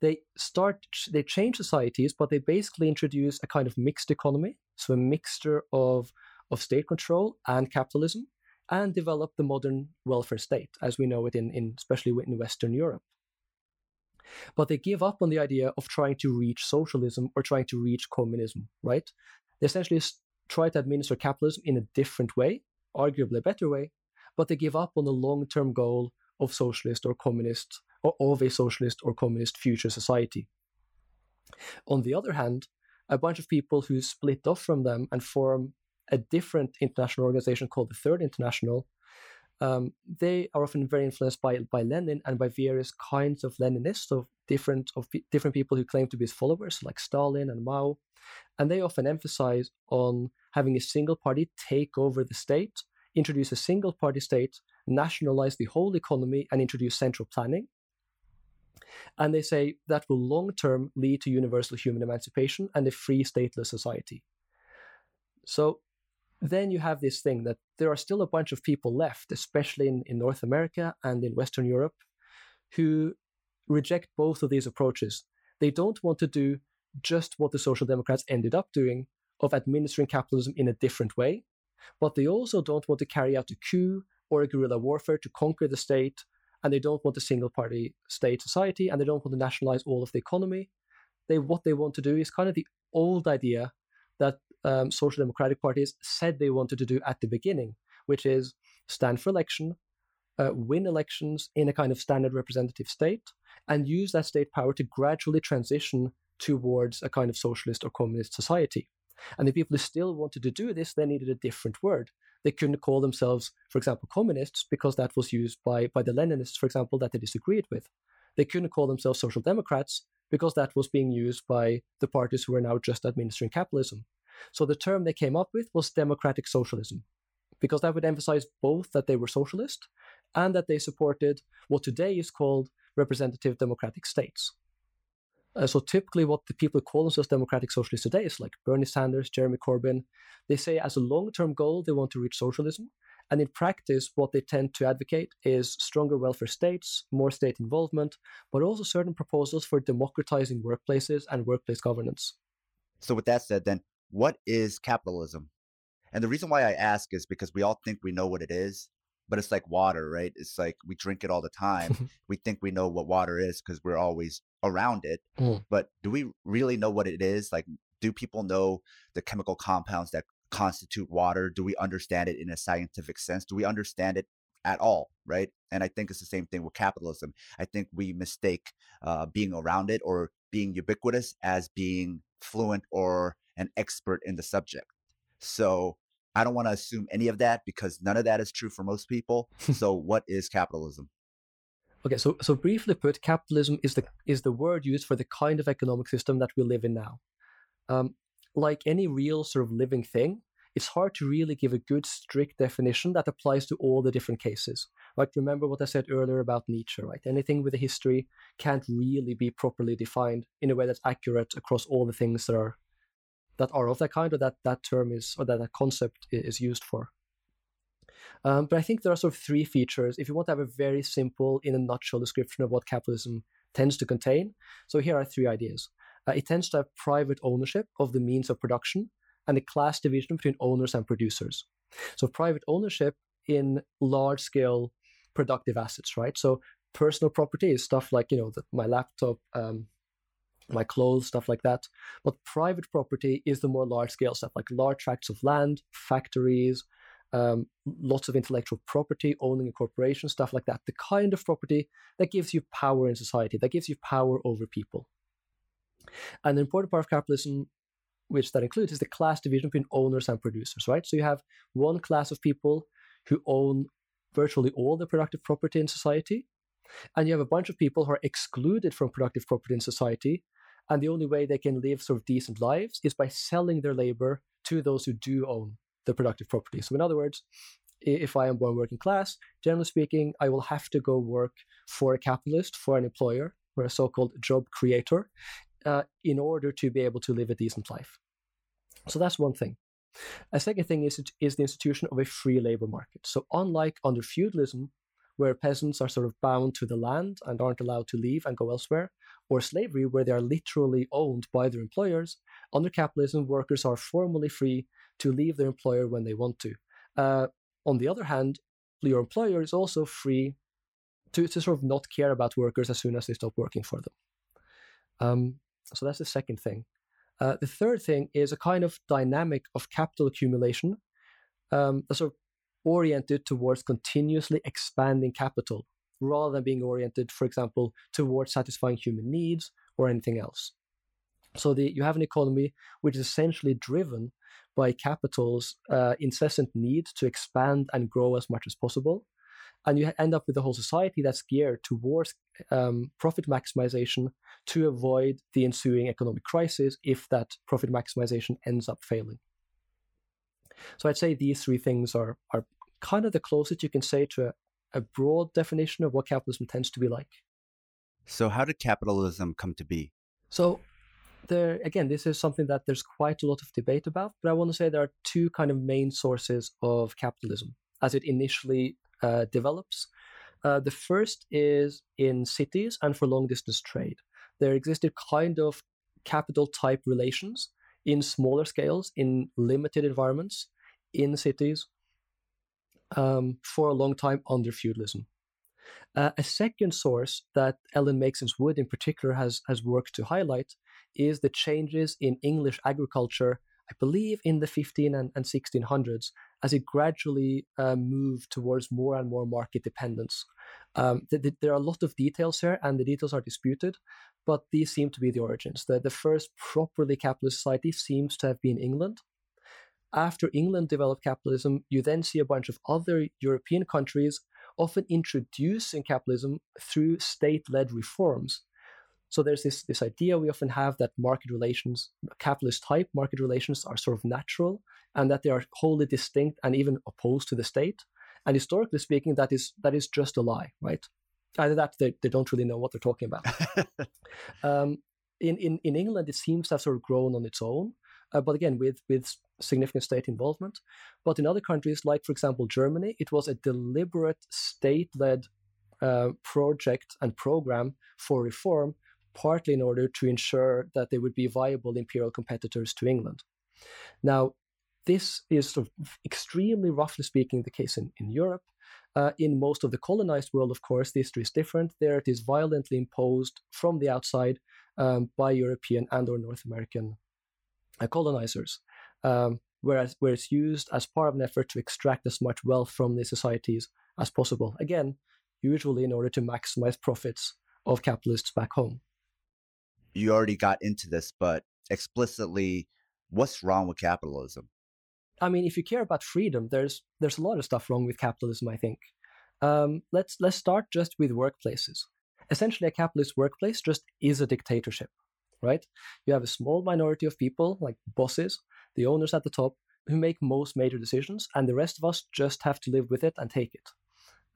they start they change societies, but they basically introduce a kind of mixed economy, so a mixture of of state control and capitalism, and develop the modern welfare state as we know it in, in especially in Western Europe. But they give up on the idea of trying to reach socialism or trying to reach communism, right? They essentially try to administer capitalism in a different way, arguably a better way, but they give up on the long term goal of socialist or communist, or of a socialist or communist future society. On the other hand, a bunch of people who split off from them and form a different international organization called the Third International, um, they are often very influenced by by Lenin and by various kinds of Leninists, of different of different people who claim to be his followers, like Stalin and Mao, and they often emphasize on having a single party take over the state, introduce a single party state, nationalize the whole economy, and introduce central planning. And they say that will long term lead to universal human emancipation and a free stateless society. So then you have this thing that there are still a bunch of people left, especially in, in North America and in Western Europe, who reject both of these approaches. They don't want to do just what the Social Democrats ended up doing of administering capitalism in a different way, but they also don't want to carry out a coup or a guerrilla warfare to conquer the state, and they don't want a single party state society, and they don't want to nationalize all of the economy. They what they want to do is kind of the old idea that um, social democratic parties said they wanted to do at the beginning, which is stand for election, uh, win elections in a kind of standard representative state, and use that state power to gradually transition towards a kind of socialist or communist society. And the people who still wanted to do this, they needed a different word. They couldn't call themselves, for example, communists because that was used by, by the Leninists, for example, that they disagreed with. They couldn't call themselves social democrats because that was being used by the parties who were now just administering capitalism. So the term they came up with was democratic socialism, because that would emphasize both that they were socialist and that they supported what today is called representative democratic states. Uh, so typically, what the people who call themselves democratic socialists today is like Bernie Sanders, Jeremy Corbyn. They say as a long-term goal they want to reach socialism, and in practice, what they tend to advocate is stronger welfare states, more state involvement, but also certain proposals for democratizing workplaces and workplace governance. So, with that said, then what is capitalism? And the reason why I ask is because we all think we know what it is, but it's like water, right? It's like we drink it all the time. *laughs* we think we know what water is because we're always around it. Mm. But do we really know what it is? Like, do people know the chemical compounds that constitute water? Do we understand it in a scientific sense? Do we understand it at all? Right. And I think it's the same thing with capitalism. I think we mistake uh, being around it or being ubiquitous as being fluent or an expert in the subject. So I don't want to assume any of that because none of that is true for most people. *laughs* so what is capitalism? Okay, so so briefly put, capitalism is the is the word used for the kind of economic system that we live in now. Um, like any real sort of living thing, it's hard to really give a good strict definition that applies to all the different cases. Like remember what I said earlier about Nietzsche, right? Anything with a history can't really be properly defined in a way that's accurate across all the things that are that are of that kind or that that term is or that that concept is used for. Um, but I think there are sort of three features if you want to have a very simple, in a nutshell description of what capitalism tends to contain. So here are three ideas. Uh, it tends to have private ownership of the means of production and a class division between owners and producers. So private ownership in large scale productive assets, right? So personal property is stuff like, you know, the, my laptop, um, my clothes, stuff like that. But private property is the more large scale stuff, like large tracts of land, factories, um, lots of intellectual property, owning a corporation, stuff like that. The kind of property that gives you power in society, that gives you power over people. And an important part of capitalism, which that includes, is the class division between owners and producers, right? So you have one class of people who own virtually all the productive property in society, and you have a bunch of people who are excluded from productive property in society, and the only way they can live sort of decent lives is by selling their labor to those who do own the productive property. So, in other words, if I am born working class, generally speaking, I will have to go work for a capitalist, for an employer, or a so called job creator, uh, in order to be able to live a decent life. So, that's one thing. A second thing is, is the institution of a free labor market. So, unlike under feudalism, where peasants are sort of bound to the land and aren't allowed to leave and go elsewhere, or slavery, where they are literally owned by their employers, under capitalism, workers are formally free to leave their employer when they want to. Uh, on the other hand, your employer is also free to, to sort of not care about workers as soon as they stop working for them. Um, so that's the second thing. Uh, the third thing is a kind of dynamic of capital accumulation um, that's sort of oriented towards continuously expanding capital rather than being oriented, for example, towards satisfying human needs or anything else. So the, you have an economy which is essentially driven by capital's uh, incessant need to expand and grow as much as possible. And you end up with a whole society that's geared towards um, profit maximization to avoid the ensuing economic crisis if that profit maximization ends up failing. So I'd say these three things are, are kind of the closest you can say to a, a broad definition of what capitalism tends to be like. So, how did capitalism come to be? So, there again, this is something that there's quite a lot of debate about, but I want to say there are two kind of main sources of capitalism as it initially uh, develops. Uh, the first is in cities and for long distance trade. There existed kind of capital type relations in smaller scales, in limited environments, in cities um, for a long time under feudalism. Uh, a second source that Ellen Meiksins Wood in particular has, has worked to highlight is the changes in English agriculture, I believe in the 15 and, and 1600s, as it gradually uh, moved towards more and more market dependence. Um, th- th- there are a lot of details here, and the details are disputed, but these seem to be the origins. The, the first properly capitalist society seems to have been England. After England developed capitalism, you then see a bunch of other European countries often introducing capitalism through state led reforms so there's this this idea we often have that market relations, capitalist type market relations, are sort of natural and that they are wholly distinct and even opposed to the state. And historically speaking, that is that is just a lie, right? Either that they, they don't really know what they're talking about. *laughs* um, in, in in England, it seems to have sort of grown on its own, uh, but again with with significant state involvement. But in other countries, like for example Germany, it was a deliberate state-led uh, project and program for reform partly in order to ensure that they would be viable imperial competitors to England. Now, this is sort of extremely roughly speaking the case in, in Europe. Uh, in most of the colonized world, of course, the history is different. There it is violently imposed from the outside um, by European and or North American colonizers, um, whereas where it's used as part of an effort to extract as much wealth from the societies as possible. Again, usually in order to maximize profits of capitalists back home. You already got into this, but explicitly, what's wrong with capitalism? I mean, if you care about freedom, there's there's a lot of stuff wrong with capitalism. I think. Um, let's let's start just with workplaces. Essentially, a capitalist workplace just is a dictatorship, right? You have a small minority of people, like bosses, the owners at the top, who make most major decisions, and the rest of us just have to live with it and take it.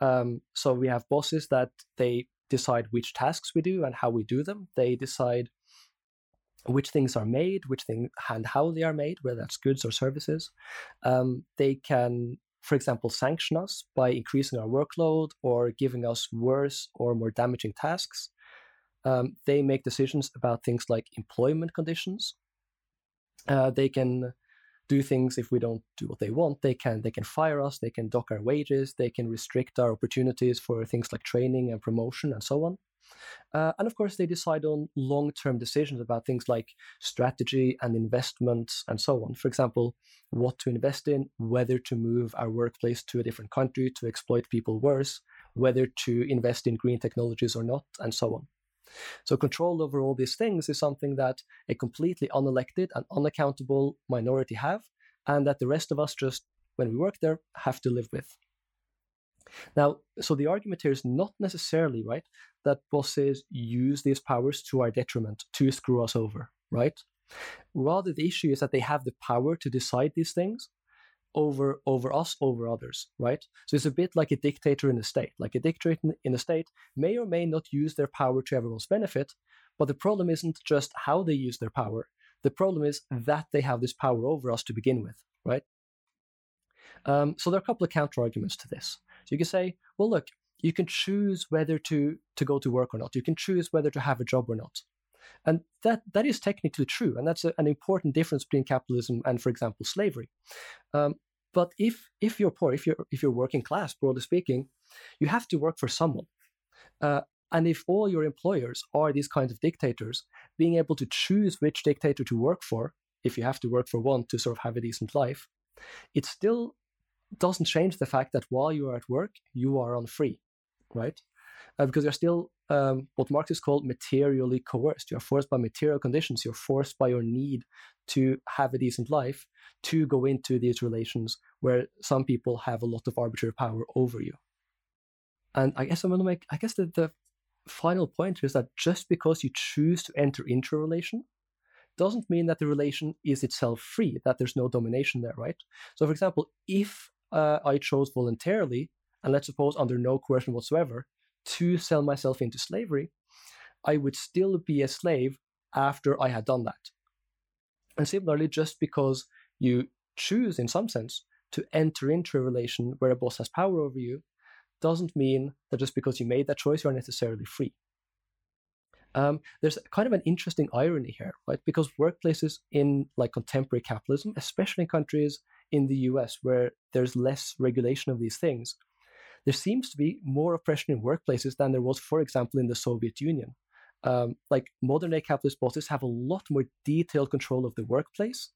Um, so we have bosses that they decide which tasks we do and how we do them. They decide which things are made, which thing and how they are made, whether that's goods or services. Um, they can, for example, sanction us by increasing our workload or giving us worse or more damaging tasks. Um, they make decisions about things like employment conditions. Uh, they can do things if we don't do what they want. They can they can fire us. They can dock our wages. They can restrict our opportunities for things like training and promotion and so on. Uh, and of course, they decide on long term decisions about things like strategy and investments and so on. For example, what to invest in, whether to move our workplace to a different country to exploit people worse, whether to invest in green technologies or not, and so on. So, control over all these things is something that a completely unelected and unaccountable minority have, and that the rest of us just, when we work there, have to live with. Now, so the argument here is not necessarily right that bosses use these powers to our detriment to screw us over, right? Rather, the issue is that they have the power to decide these things over over us over others right? So it's a bit like a dictator in a state. Like a dictator in a state may or may not use their power to everyone's benefit but the problem isn't just how they use their power. The problem is that they have this power over us to begin with right? Um, so there are a couple of counter arguments to this. So you can say, well, look, you can choose whether to to go to work or not. You can choose whether to have a job or not. And that, that is technically true. And that's a, an important difference between capitalism and, for example, slavery. Um, but if, if you're poor, if you're, if you're working class, broadly speaking, you have to work for someone. Uh, and if all your employers are these kinds of dictators, being able to choose which dictator to work for, if you have to work for one to sort of have a decent life, it still doesn't change the fact that while you are at work, you are on free, right? Uh, because you're still um, what Marxists call materially coerced. You're forced by material conditions. You're forced by your need to have a decent life to go into these relations where some people have a lot of arbitrary power over you. And I guess I'm going to make, I guess the, the final point is that just because you choose to enter into a relation doesn't mean that the relation is itself free, that there's no domination there, right? So, for example, if uh, I chose voluntarily, and let's suppose under no coercion whatsoever, to sell myself into slavery, I would still be a slave after I had done that. And similarly, just because you choose, in some sense, to enter into a relation where a boss has power over you, doesn't mean that just because you made that choice, you are necessarily free. Um, there's kind of an interesting irony here, right? Because workplaces in like contemporary capitalism, especially in countries in the US where there's less regulation of these things, there seems to be more oppression in workplaces than there was, for example, in the Soviet Union. Um, like modern day capitalist bosses have a lot more detailed control of the workplace.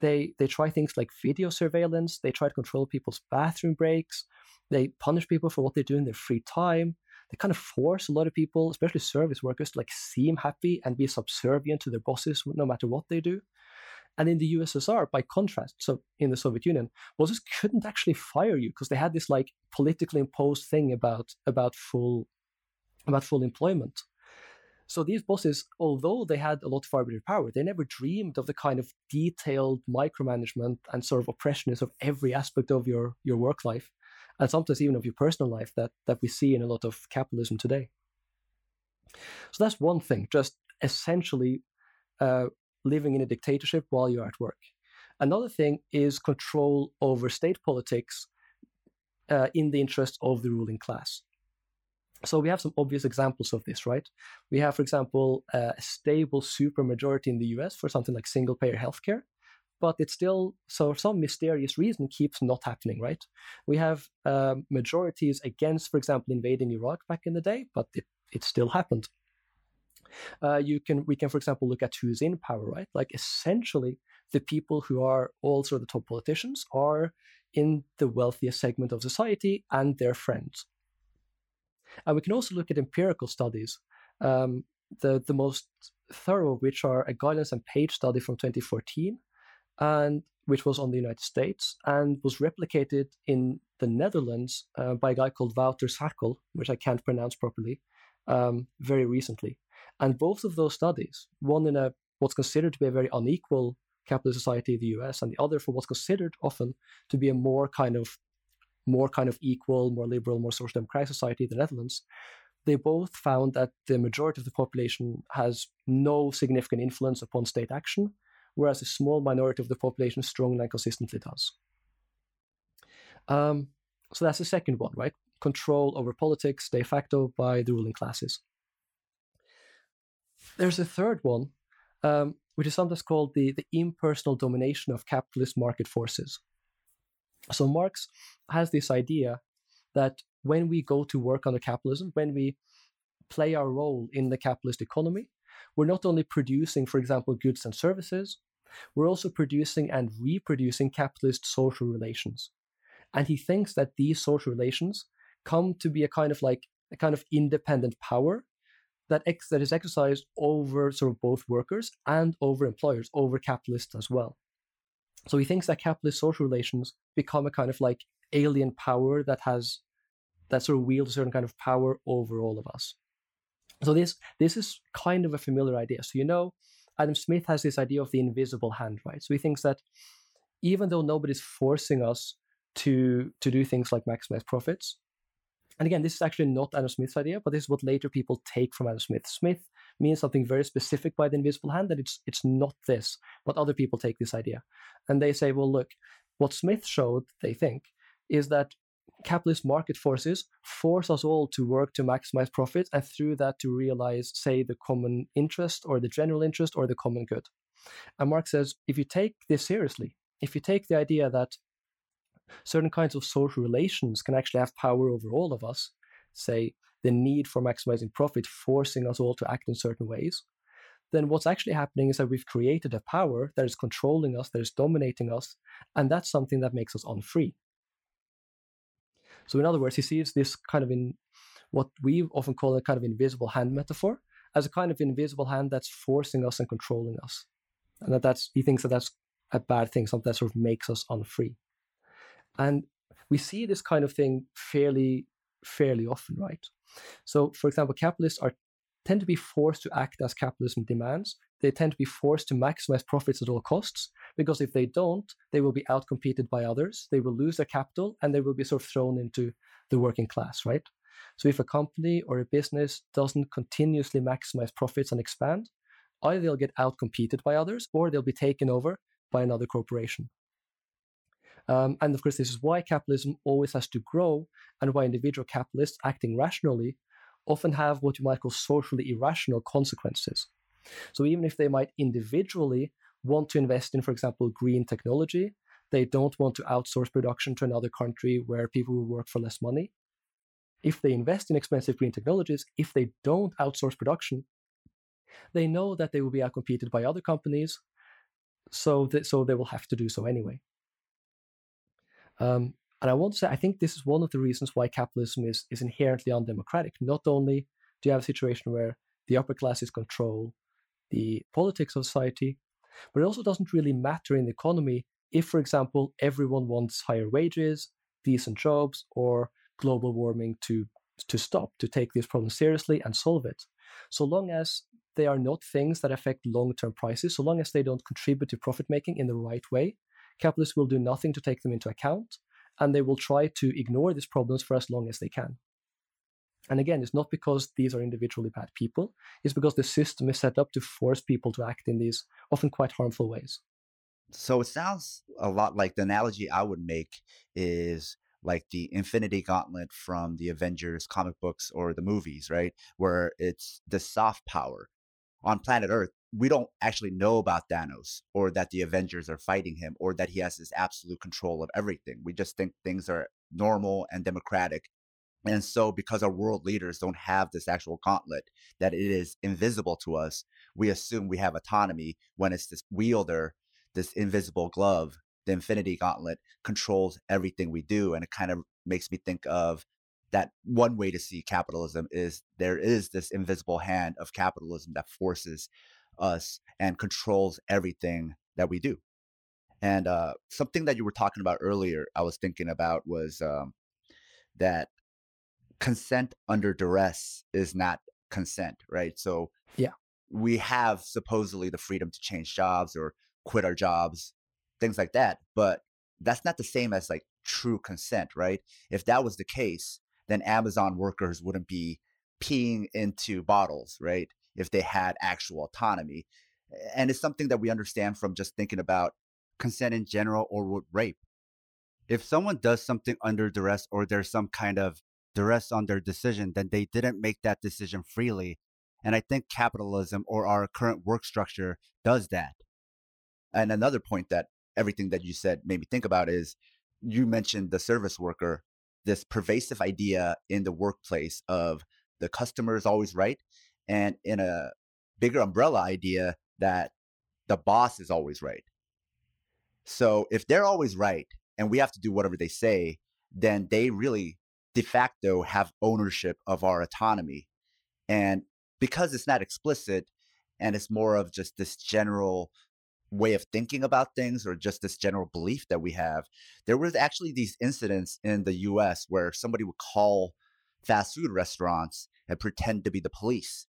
They they try things like video surveillance. They try to control people's bathroom breaks. They punish people for what they do in their free time. They kind of force a lot of people, especially service workers, to like seem happy and be subservient to their bosses no matter what they do. And in the USSR, by contrast, so in the Soviet Union, bosses couldn't actually fire you because they had this like politically imposed thing about about full about full employment. So these bosses, although they had a lot of arbitrary power, they never dreamed of the kind of detailed micromanagement and sort of oppressionism of every aspect of your your work life, and sometimes even of your personal life that that we see in a lot of capitalism today. So that's one thing, just essentially uh, living in a dictatorship while you're at work. Another thing is control over state politics uh, in the interest of the ruling class. So we have some obvious examples of this, right? We have, for example, a stable supermajority in the US for something like single payer healthcare, but it still, so for some mysterious reason, keeps not happening, right? We have uh, majorities against, for example, invading Iraq back in the day, but it, it still happened. Uh, you can we can for example look at who's in power right like essentially the people who are also the top politicians are in the wealthiest segment of society and their friends and we can also look at empirical studies um, the the most thorough of which are a Gilens and Page study from 2014 and which was on the United States and was replicated in the Netherlands uh, by a guy called Wouter Schakel, which I can't pronounce properly, um, very recently. And both of those studies, one in a what's considered to be a very unequal capitalist society the US, and the other for what's considered often to be a more kind of more kind of equal, more liberal, more social democratic society, the Netherlands, they both found that the majority of the population has no significant influence upon state action, whereas a small minority of the population strongly and consistently does. Um, so that's the second one, right? Control over politics de facto by the ruling classes. There's a third one, um, which is sometimes called the, the impersonal domination of capitalist market forces. So Marx has this idea that when we go to work under capitalism, when we play our role in the capitalist economy, we're not only producing, for example, goods and services, we're also producing and reproducing capitalist social relations. And he thinks that these social relations come to be a kind of like a kind of independent power that ex- that is exercised over sort of both workers and over employers, over capitalists as well. So he thinks that capitalist social relations become a kind of like alien power that has that sort of wields a certain kind of power over all of us. So this this is kind of a familiar idea. So you know, Adam Smith has this idea of the invisible hand, right? So he thinks that even though nobody's forcing us to to do things like maximize profits, and again, this is actually not Adam Smith's idea, but this is what later people take from Adam Smith. Smith means something very specific by the invisible hand, that it's it's not this, but other people take this idea. And they say, well, look, what Smith showed, they think, is that capitalist market forces force us all to work to maximize profits and through that to realize, say, the common interest or the general interest or the common good. And Marx says if you take this seriously, if you take the idea that certain kinds of social relations can actually have power over all of us, say, the need for maximizing profit forcing us all to act in certain ways, then what's actually happening is that we've created a power that is controlling us, that is dominating us, and that's something that makes us unfree. So, in other words, he sees this kind of in what we often call a kind of invisible hand metaphor as a kind of invisible hand that's forcing us and controlling us, and that that's he thinks that that's a bad thing, something that sort of makes us unfree. And we see this kind of thing fairly fairly often, right? So, for example, capitalists are tend to be forced to act as capitalism demands. They tend to be forced to maximize profits at all costs because if they don't, they will be outcompeted by others. They will lose their capital and they will be sort of thrown into the working class, right? So if a company or a business doesn't continuously maximize profits and expand, either they'll get outcompeted by others or they'll be taken over by another corporation. Um, and of course, this is why capitalism always has to grow and why individual capitalists acting rationally often have what you might call socially irrational consequences. So even if they might individually want to invest in, for example, green technology, they don't want to outsource production to another country where people will work for less money. If they invest in expensive green technologies, if they don't outsource production, they know that they will be outcompeted by other companies, so that, so they will have to do so anyway. Um, and I want to say, I think this is one of the reasons why capitalism is, is inherently undemocratic. Not only do you have a situation where the upper classes control the politics of society, but it also doesn't really matter in the economy if, for example, everyone wants higher wages, decent jobs, or global warming to, to stop, to take this problem seriously and solve it. So long as they are not things that affect long term prices, so long as they don't contribute to profit making in the right way, capitalists will do nothing to take them into account, and they will try to ignore these problems for as long as they can. And again, it's not because these are individually bad people, it's because the system is set up to force people to act in these often quite harmful ways. So it sounds a lot like the analogy I would make is like the Infinity Gauntlet from the Avengers comic books or the movies, right? Where it's the soft power on planet Earth, we don't actually know about Thanos or that the Avengers are fighting him or that he has this absolute control of everything. We just think things are normal and democratic. And so, because our world leaders don't have this actual gauntlet, that it is invisible to us, we assume we have autonomy when it's this wielder, this invisible glove, the Infinity Gauntlet, controls everything we do. And it kind of makes me think of that one way to see capitalism is there is this invisible hand of capitalism that forces us and controls everything that we do. And uh, something that you were talking about earlier, I was thinking about was um, that consent under duress is not consent, right? So yeah, we have supposedly the freedom to change jobs or quit our jobs, things like that, but that's not the same as like true consent, right? If that was the case, then Amazon workers wouldn't be peeing into bottles, right? If they had actual autonomy. And it's something that we understand from just thinking about consent in general or with rape. If someone does something under duress or there's some kind of duress on their decision, then they didn't make that decision freely. And I think capitalism or our current work structure does that. And another point that everything that you said made me think about is you mentioned the service worker, this pervasive idea in the workplace of the customer is always right. And in a bigger umbrella idea that the boss is always right. So if they're always right and we have to do whatever they say, then they really de facto have ownership of our autonomy. And because it's not explicit and it's more of just this general way of thinking about things or just this general belief that we have, there was actually these incidents in the US where somebody would call fast food restaurants and pretend to be the police.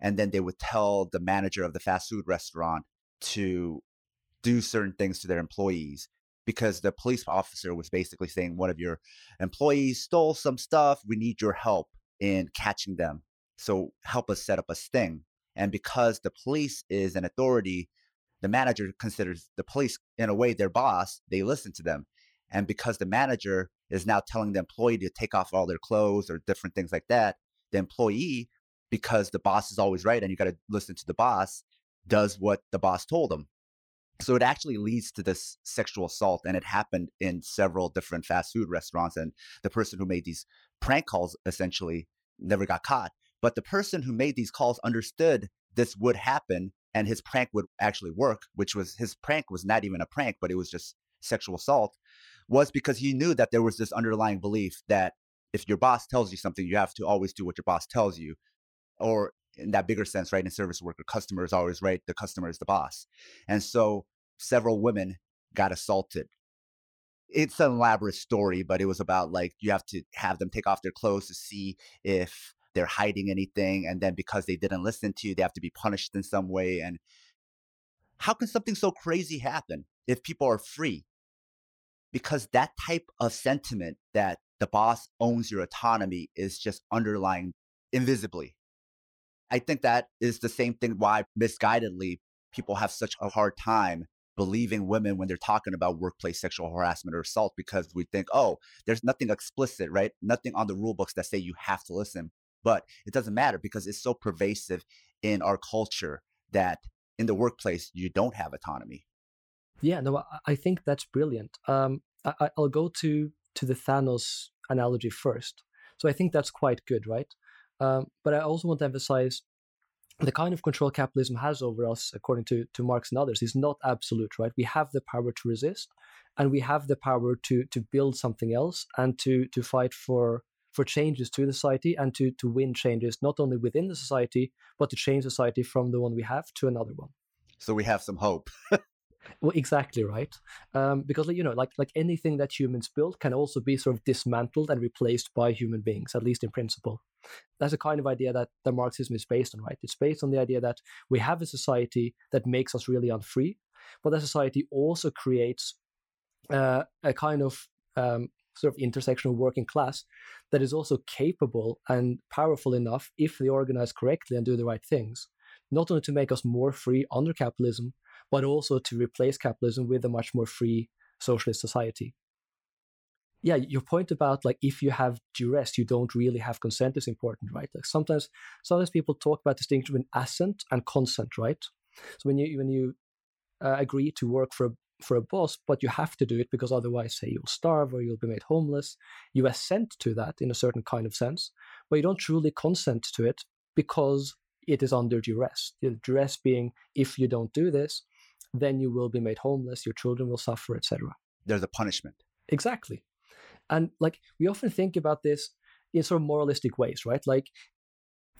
And then they would tell the manager of the fast food restaurant to do certain things to their employees because the police officer was basically saying one of your employees stole some stuff. We need your help in catching them. So help us set up a sting. And because the police is an authority the manager considers the police in a way their boss they listen to them. And because the manager is now telling the employee to take off all their clothes or different things like that the employee because the boss is always right and you got to listen to the boss does what the boss told them so it actually leads to this sexual assault and it happened in several different fast food restaurants and the person who made these prank calls essentially never got caught. But the person who made these calls understood this would happen and his prank would actually work, which was his prank was not even a prank, but it was just sexual assault, was because he knew that there was this underlying belief that if your boss tells you something, you have to always do what your boss tells you. Or in that bigger sense, right? In service worker, customer is always right, the customer is the boss. And so several women got assaulted. It's an elaborate story, but it was about like you have to have them take off their clothes to see if they're hiding anything and then because they didn't listen to you they have to be punished in some way and how can something so crazy happen if people are free because that type of sentiment that the boss owns your autonomy is just underlying invisibly i think that is the same thing why misguidedly people have such a hard time believing women when they're talking about workplace sexual harassment or assault because we think, oh, there's nothing explicit, right? Nothing on the rule books that say you have to listen. But it doesn't matter because it's so pervasive in our culture that in the workplace you don't have autonomy. Yeah, no, I think that's brilliant. Um, I, will go to to the Thanos analogy first. So I think that's quite good, right? Um, but I also want to emphasize the kind of control capitalism has over us, according to, to Marx and others, is not absolute, right? We have the power to resist, and we have the power to to build something else and to to fight for for changes to the society and to, to win changes not only within the society, but to change society from the one we have to another one. So we have some hope. *laughs* well, exactly right. Um, because you know, like like anything that humans build can also be sort of dismantled and replaced by human beings, at least in principle. That's a kind of idea that the Marxism is based on, right? It's based on the idea that we have a society that makes us really unfree, but that society also creates uh, a kind of um, sort of intersectional working class that is also capable and powerful enough if they organize correctly and do the right things not only to make us more free under capitalism but also to replace capitalism with a much more free socialist society yeah, your point about like if you have duress, you don't really have consent is important, right? Like sometimes sometimes people talk about distinction between assent and consent, right? So when you when you uh, agree to work for a for a boss, but you have to do it because otherwise, say, you'll starve or you'll be made homeless. You assent to that in a certain kind of sense, but you don't truly consent to it because it is under duress. The duress being, if you don't do this, then you will be made homeless, your children will suffer, etc. There's a punishment. Exactly. And like we often think about this in sort of moralistic ways, right? Like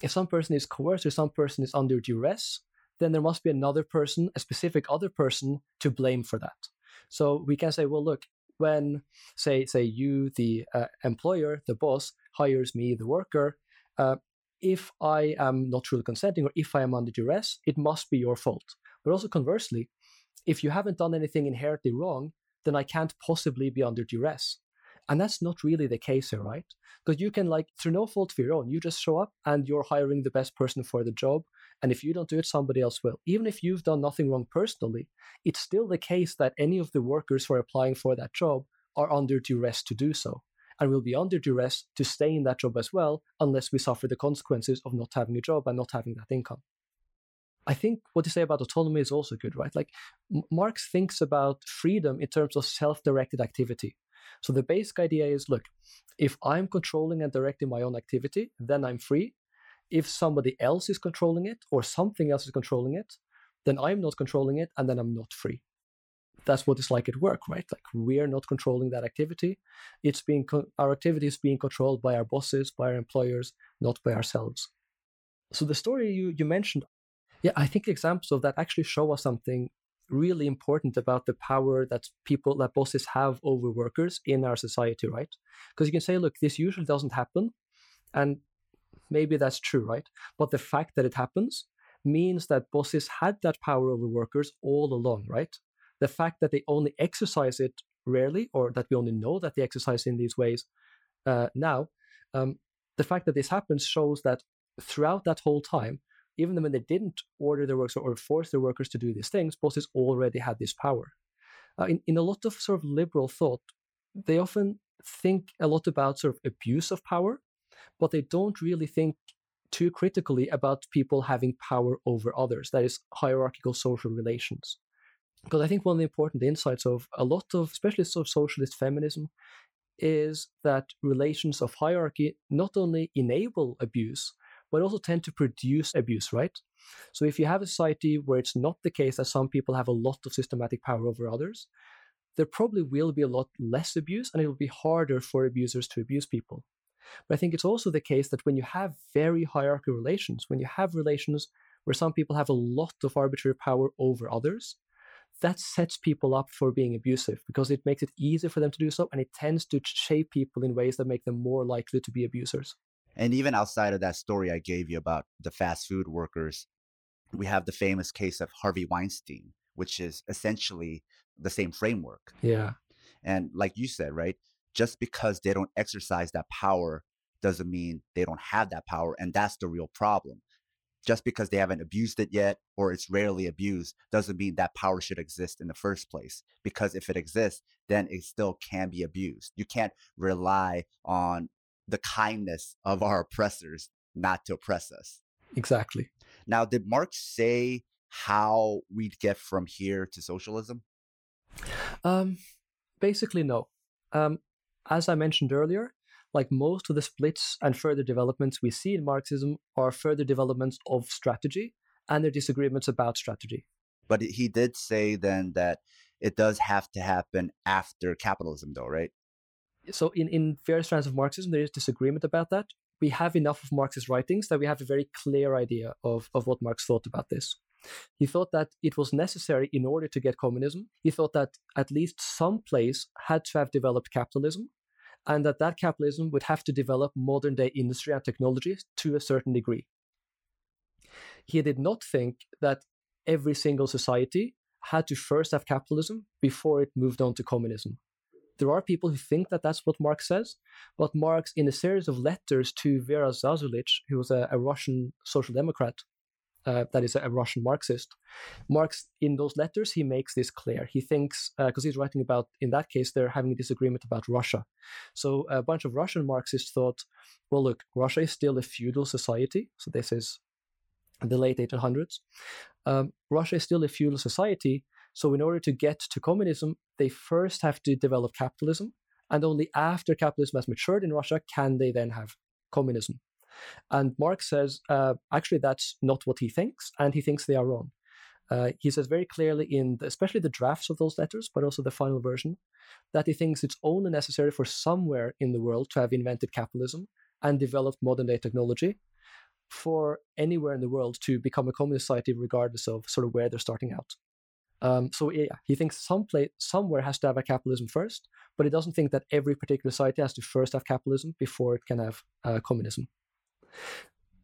if some person is coerced or some person is under duress, then there must be another person, a specific other person to blame for that. So we can say, well, look, when say say you, the uh, employer, the boss, hires me, the worker, uh, if I am not truly consenting or if I am under duress, it must be your fault. But also conversely, if you haven't done anything inherently wrong, then I can't possibly be under duress. And that's not really the case here, right? Because you can, like, through no fault of your own, you just show up and you're hiring the best person for the job. And if you don't do it, somebody else will. Even if you've done nothing wrong personally, it's still the case that any of the workers who are applying for that job are under duress to do so. And will be under duress to stay in that job as well, unless we suffer the consequences of not having a job and not having that income. I think what you say about autonomy is also good, right? Like Marx thinks about freedom in terms of self directed activity. So the basic idea is look, if I'm controlling and directing my own activity, then I'm free. If somebody else is controlling it or something else is controlling it, then I'm not controlling it and then I'm not free. That's what it's like at work, right? Like we're not controlling that activity. It's being co- our activity is being controlled by our bosses, by our employers, not by ourselves. So the story you, you mentioned, yeah, I think examples of that actually show us something really important about the power that people that bosses have over workers in our society right because you can say look this usually doesn't happen and maybe that's true right but the fact that it happens means that bosses had that power over workers all along right the fact that they only exercise it rarely or that we only know that they exercise in these ways uh, now um, the fact that this happens shows that throughout that whole time even when they didn't order their workers or force their workers to do these things, bosses already had this power. Uh, in, in a lot of sort of liberal thought, they often think a lot about sort of abuse of power, but they don't really think too critically about people having power over others. That is hierarchical social relations. Because I think one of the important insights of a lot of, especially sort of socialist feminism, is that relations of hierarchy not only enable abuse, but also tend to produce abuse, right? So if you have a society where it's not the case that some people have a lot of systematic power over others, there probably will be a lot less abuse and it will be harder for abusers to abuse people. But I think it's also the case that when you have very hierarchical relations, when you have relations where some people have a lot of arbitrary power over others, that sets people up for being abusive because it makes it easier for them to do so and it tends to shape people in ways that make them more likely to be abusers. And even outside of that story I gave you about the fast food workers, we have the famous case of Harvey Weinstein, which is essentially the same framework. Yeah. And like you said, right? Just because they don't exercise that power doesn't mean they don't have that power. And that's the real problem. Just because they haven't abused it yet or it's rarely abused doesn't mean that power should exist in the first place. Because if it exists, then it still can be abused. You can't rely on the kindness of our oppressors not to oppress us. Exactly. Now, did Marx say how we'd get from here to socialism? Um, basically, no. Um, as I mentioned earlier, like most of the splits and further developments we see in Marxism are further developments of strategy and their disagreements about strategy. But he did say then that it does have to happen after capitalism, though, right? so in, in various strands of Marxism, there is disagreement about that. We have enough of Marx's writings that we have a very clear idea of, of what Marx thought about this. He thought that it was necessary in order to get communism. He thought that at least some place had to have developed capitalism, and that that capitalism would have to develop modern day industry and technology to a certain degree. He did not think that every single society had to first have capitalism before it moved on to communism. There are people who think that that's what Marx says, but Marx, in a series of letters to Vera Zasulich, who was a, a Russian social democrat, uh, that is a Russian Marxist. Marx, in those letters, he makes this clear. He thinks, because uh, he's writing about, in that case, they're having a disagreement about Russia. So a bunch of Russian Marxists thought, well, look, Russia is still a feudal society. So this is the late 1800s. Um, Russia is still a feudal society. So in order to get to communism, they first have to develop capitalism. And only after capitalism has matured in Russia can they then have communism. And Marx says, uh, actually, that's not what he thinks, and he thinks they are wrong. Uh, he says very clearly in the, especially the drafts of those letters, but also the final version, that he thinks it's only necessary for somewhere in the world to have invented capitalism and developed modern day technology for anywhere in the world to become a communist society, regardless of sort of where they're starting out. Um, so yeah, he thinks some place somewhere has to have a capitalism first, but he doesn't think that every particular society has to first have capitalism before it can have uh, communism.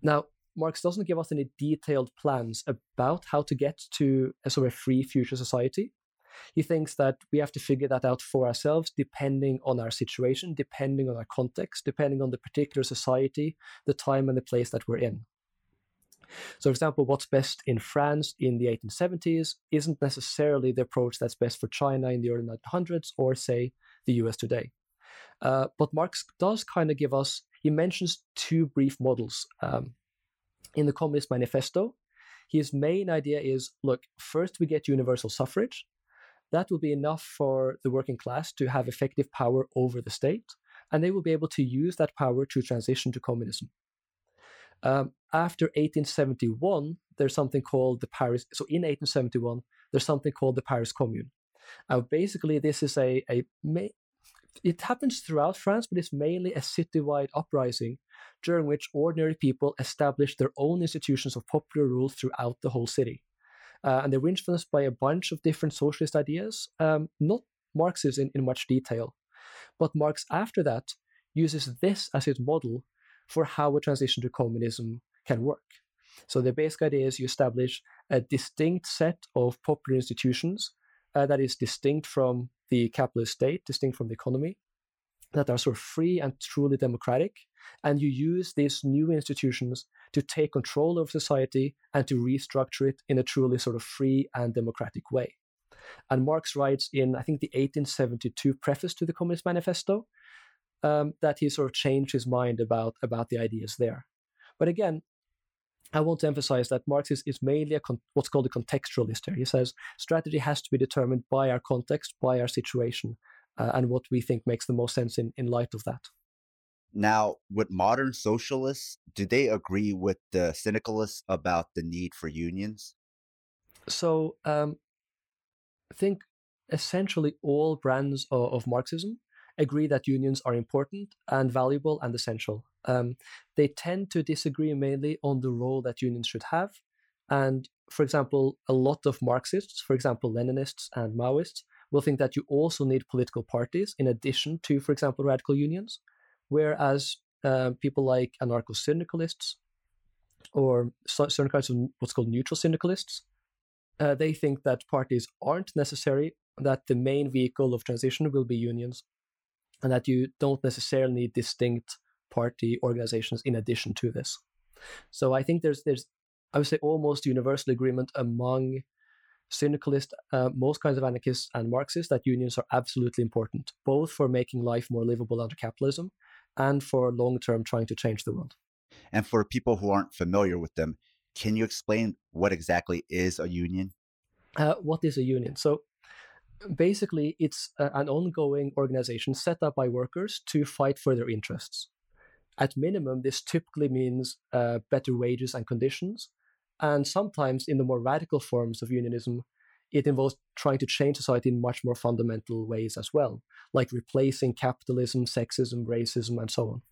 Now, Marx doesn't give us any detailed plans about how to get to a sort of free future society. He thinks that we have to figure that out for ourselves, depending on our situation, depending on our context, depending on the particular society, the time, and the place that we're in. So, for example, what's best in France in the 1870s isn't necessarily the approach that's best for China in the early 1900s or, say, the US today. Uh, but Marx does kind of give us he mentions two brief models um, in the Communist Manifesto. His main idea is look, first we get universal suffrage. That will be enough for the working class to have effective power over the state, and they will be able to use that power to transition to communism. Um, after 1871, there's something called the Paris. So in 1871, there's something called the Paris Commune. Now, basically, this is a, a it happens throughout France, but it's mainly a citywide uprising during which ordinary people establish their own institutions of popular rule throughout the whole city. Uh, and they were influenced by a bunch of different socialist ideas, um, not Marx's in, in much detail. But Marx, after that, uses this as his model for how a transition to communism can work. So the basic idea is you establish a distinct set of popular institutions uh, that is distinct from the capitalist state, distinct from the economy, that are sort of free and truly democratic. And you use these new institutions to take control of society and to restructure it in a truly sort of free and democratic way. And Marx writes in, I think, the 1872 preface to the Communist Manifesto um, that he sort of changed his mind about, about the ideas there. But again, I want to emphasize that Marx is, is mainly a con- what's called a contextualist here. He says strategy has to be determined by our context, by our situation, uh, and what we think makes the most sense in, in light of that. Now, with modern socialists, do they agree with the syndicalists about the need for unions? So, um, I think essentially all brands of, of Marxism agree that unions are important and valuable and essential. Um, they tend to disagree mainly on the role that unions should have. And for example, a lot of Marxists, for example, Leninists and Maoists, will think that you also need political parties in addition to, for example, radical unions. Whereas uh, people like anarcho syndicalists or certain kinds of what's called neutral syndicalists, uh, they think that parties aren't necessary, that the main vehicle of transition will be unions, and that you don't necessarily need distinct party organizations in addition to this. So I think there's there's I would say almost universal agreement among syndicalists, uh, most kinds of anarchists and Marxists that unions are absolutely important, both for making life more livable under capitalism and for long term trying to change the world. And for people who aren't familiar with them, can you explain what exactly is a union? Uh, what is a union? So basically, it's uh, an ongoing organization set up by workers to fight for their interests. At minimum, this typically means uh, better wages and conditions. And sometimes, in the more radical forms of unionism, it involves trying to change society in much more fundamental ways as well, like replacing capitalism, sexism, racism, and so on.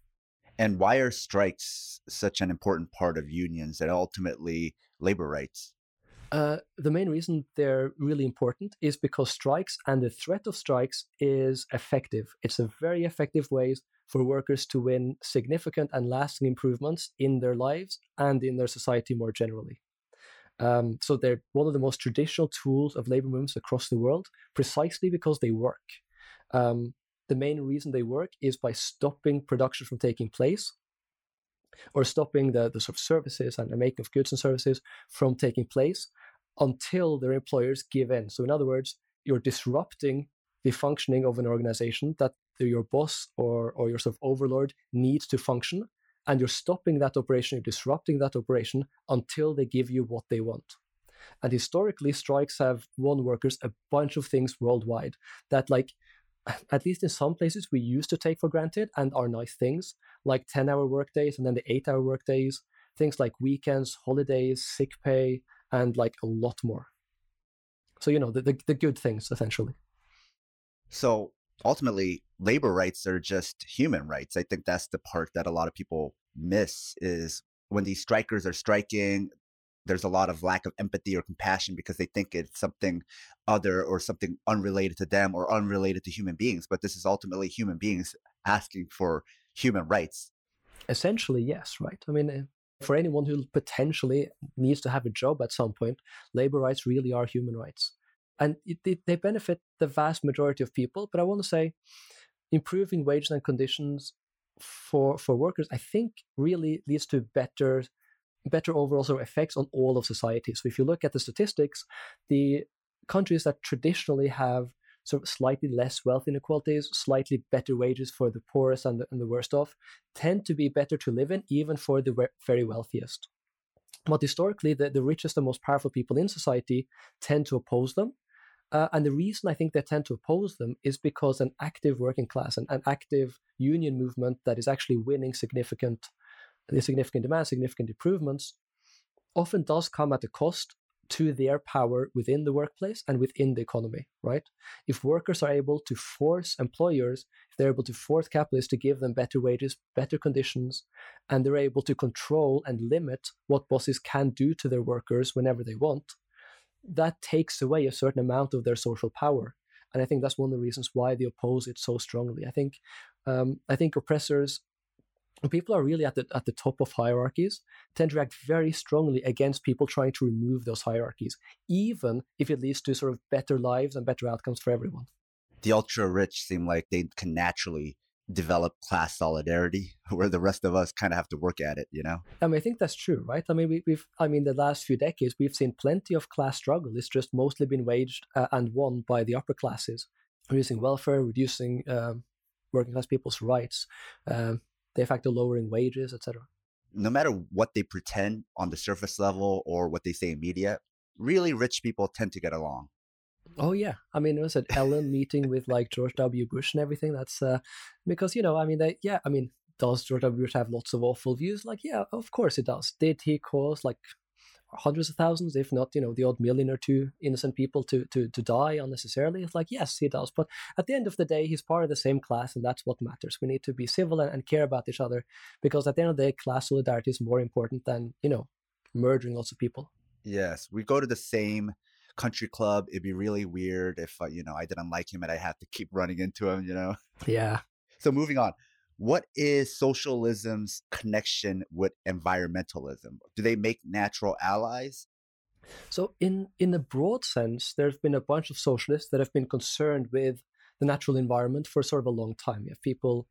And why are strikes such an important part of unions and ultimately labor rights? Uh, the main reason they're really important is because strikes and the threat of strikes is effective. It's a very effective way for workers to win significant and lasting improvements in their lives and in their society more generally. Um, so they're one of the most traditional tools of labor movements across the world, precisely because they work. Um, the main reason they work is by stopping production from taking place. Or stopping the, the sort of services and the making of goods and services from taking place until their employers give in. So, in other words, you're disrupting the functioning of an organization that your boss or, or your sort of overlord needs to function, and you're stopping that operation, you're disrupting that operation until they give you what they want. And historically, strikes have won workers a bunch of things worldwide that, like, at least in some places, we used to take for granted and are nice things, like 10 hour workdays and then the eight hour workdays, things like weekends, holidays, sick pay, and like a lot more. So, you know, the, the, the good things essentially. So ultimately, labor rights are just human rights. I think that's the part that a lot of people miss is when these strikers are striking, there's a lot of lack of empathy or compassion because they think it's something other or something unrelated to them or unrelated to human beings. But this is ultimately human beings asking for human rights. Essentially, yes, right? I mean, eh, for anyone who potentially needs to have a job at some point, labor rights really are human rights. And it, they benefit the vast majority of people. But I want to say, improving wages and conditions for for workers, I think, really leads to better better overall sort of effects on all of society. So if you look at the statistics, the countries that traditionally have sort of slightly less wealth inequalities, slightly better wages for the poorest and the, and the worst off, tend to be better to live in, even for the very wealthiest. But historically, the, the richest and most powerful people in society tend to oppose them. Uh, and the reason I think they tend to oppose them is because an active working class and an active union movement that is actually winning significant the significant demand, significant improvements, often does come at a cost to their power within the workplace and within the economy, right? If workers are able to force employers, if they're able to force capitalists to give them better wages, better conditions, and they're able to control and limit what bosses can do to their workers whenever they want, that takes away a certain amount of their social power. And I think that's one of the reasons why they oppose it so strongly. I think um, I think oppressors people are really at the at the top of hierarchies tend to react very strongly against people trying to remove those hierarchies, even if it leads to sort of better lives and better outcomes for everyone. The ultra rich seem like they can naturally develop class solidarity, *laughs* where the rest of us kind of have to work at it. You know. I mean, I think that's true, right? I mean, we, have I mean, the last few decades we've seen plenty of class struggle. It's just mostly been waged uh, and won by the upper classes, reducing welfare, reducing. Um, working class people's rights, um, de facto lowering wages, etc. No matter what they pretend on the surface level or what they say in media, really rich people tend to get along. Oh yeah, I mean, it was an Ellen meeting with like George W. Bush and everything. That's uh, because you know, I mean, they yeah, I mean, does George W. Bush have lots of awful views? Like, yeah, of course it does. Did he cause like hundreds of thousands, if not, you know, the odd million or two innocent people to to to die unnecessarily? It's like, yes, he does. But at the end of the day, he's part of the same class, and that's what matters. We need to be civil and, and care about each other because at the end of the day, class solidarity is more important than, you know, murdering lots of people. Yes. We go to the same country club. It'd be really weird if, uh, you know, I didn't like him and I had to keep running into him, you know? Yeah. So moving on what is socialism's connection with environmentalism? Do they make natural allies? So, in in a broad sense, there have been a bunch of socialists that have been concerned with the natural environment for sort of a long time. You have people,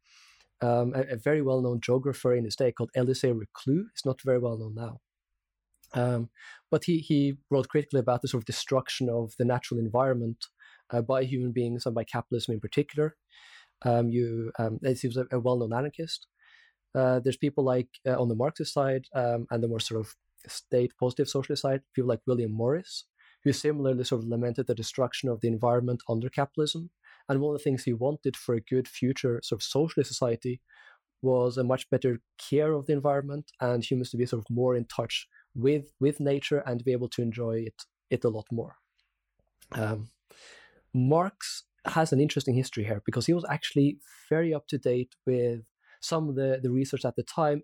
um, a, a, very well known geographer in his day called Elisée Reclus. He's not very well known now. Um, but he, he wrote critically about the sort of destruction of the natural environment uh, by human beings and by capitalism in particular. Um, you, um, he was a, a well-known anarchist. Uh, there's people like uh, on the Marxist side um, and the more sort of state positive socialist side, people like William Morris, who similarly sort of lamented the destruction of the environment under capitalism. And one of the things he wanted for a good future sort of socialist society was a much better care of the environment and humans to be sort of more in touch with with nature and to be able to enjoy it it a lot more. Um, Marx has an interesting history here because he was actually very up to date with some of the, the research at the time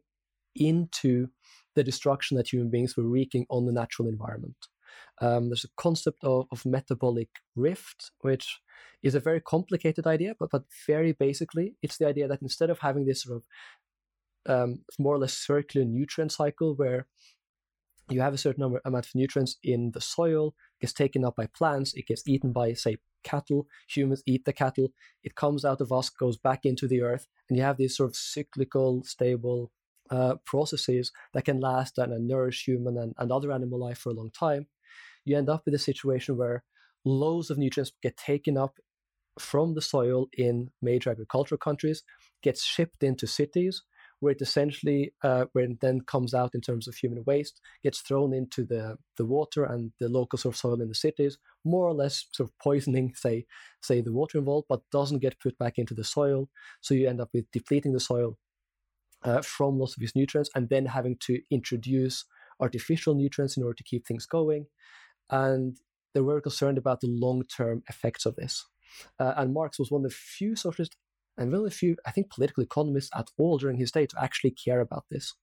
into the destruction that human beings were wreaking on the natural environment. Um, there's a concept of, of metabolic rift, which is a very complicated idea, but, but very basically, it's the idea that instead of having this sort of um, more or less circular nutrient cycle where you have a certain number amount of nutrients in the soil, gets taken up by plants, it gets eaten by, say, cattle, humans eat the cattle, it comes out of us, goes back into the earth, and you have these sort of cyclical, stable uh, processes that can last and nourish human and, and other animal life for a long time, you end up with a situation where loads of nutrients get taken up from the soil in major agricultural countries, gets shipped into cities, where it essentially, uh, where it then comes out in terms of human waste, gets thrown into the, the water and the local sort of soil in the cities, more or less sort of poisoning, say, say the water involved, but doesn't get put back into the soil. So you end up with depleting the soil uh, from lots of these nutrients and then having to introduce artificial nutrients in order to keep things going. And they were concerned about the long term effects of this. Uh, and Marx was one of the few socialists and very few, I think, political economists at all during his day to actually care about this.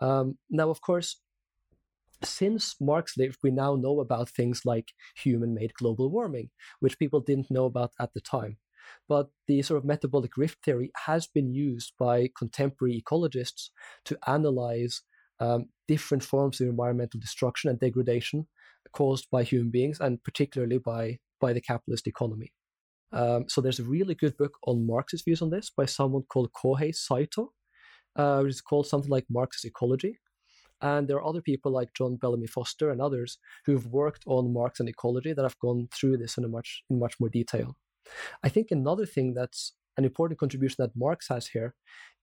Um, now, of course, since Marx lived, we now know about things like human made global warming, which people didn't know about at the time. But the sort of metabolic rift theory has been used by contemporary ecologists to analyze um, different forms of environmental destruction and degradation caused by human beings, and particularly by, by the capitalist economy. Um, so there's a really good book on Marx's views on this by someone called Kohei Saito, uh, which is called something like Marx's Ecology. And there are other people like John Bellamy Foster and others who've worked on Marx and ecology that have gone through this in a much in much more detail. I think another thing that's an important contribution that Marx has here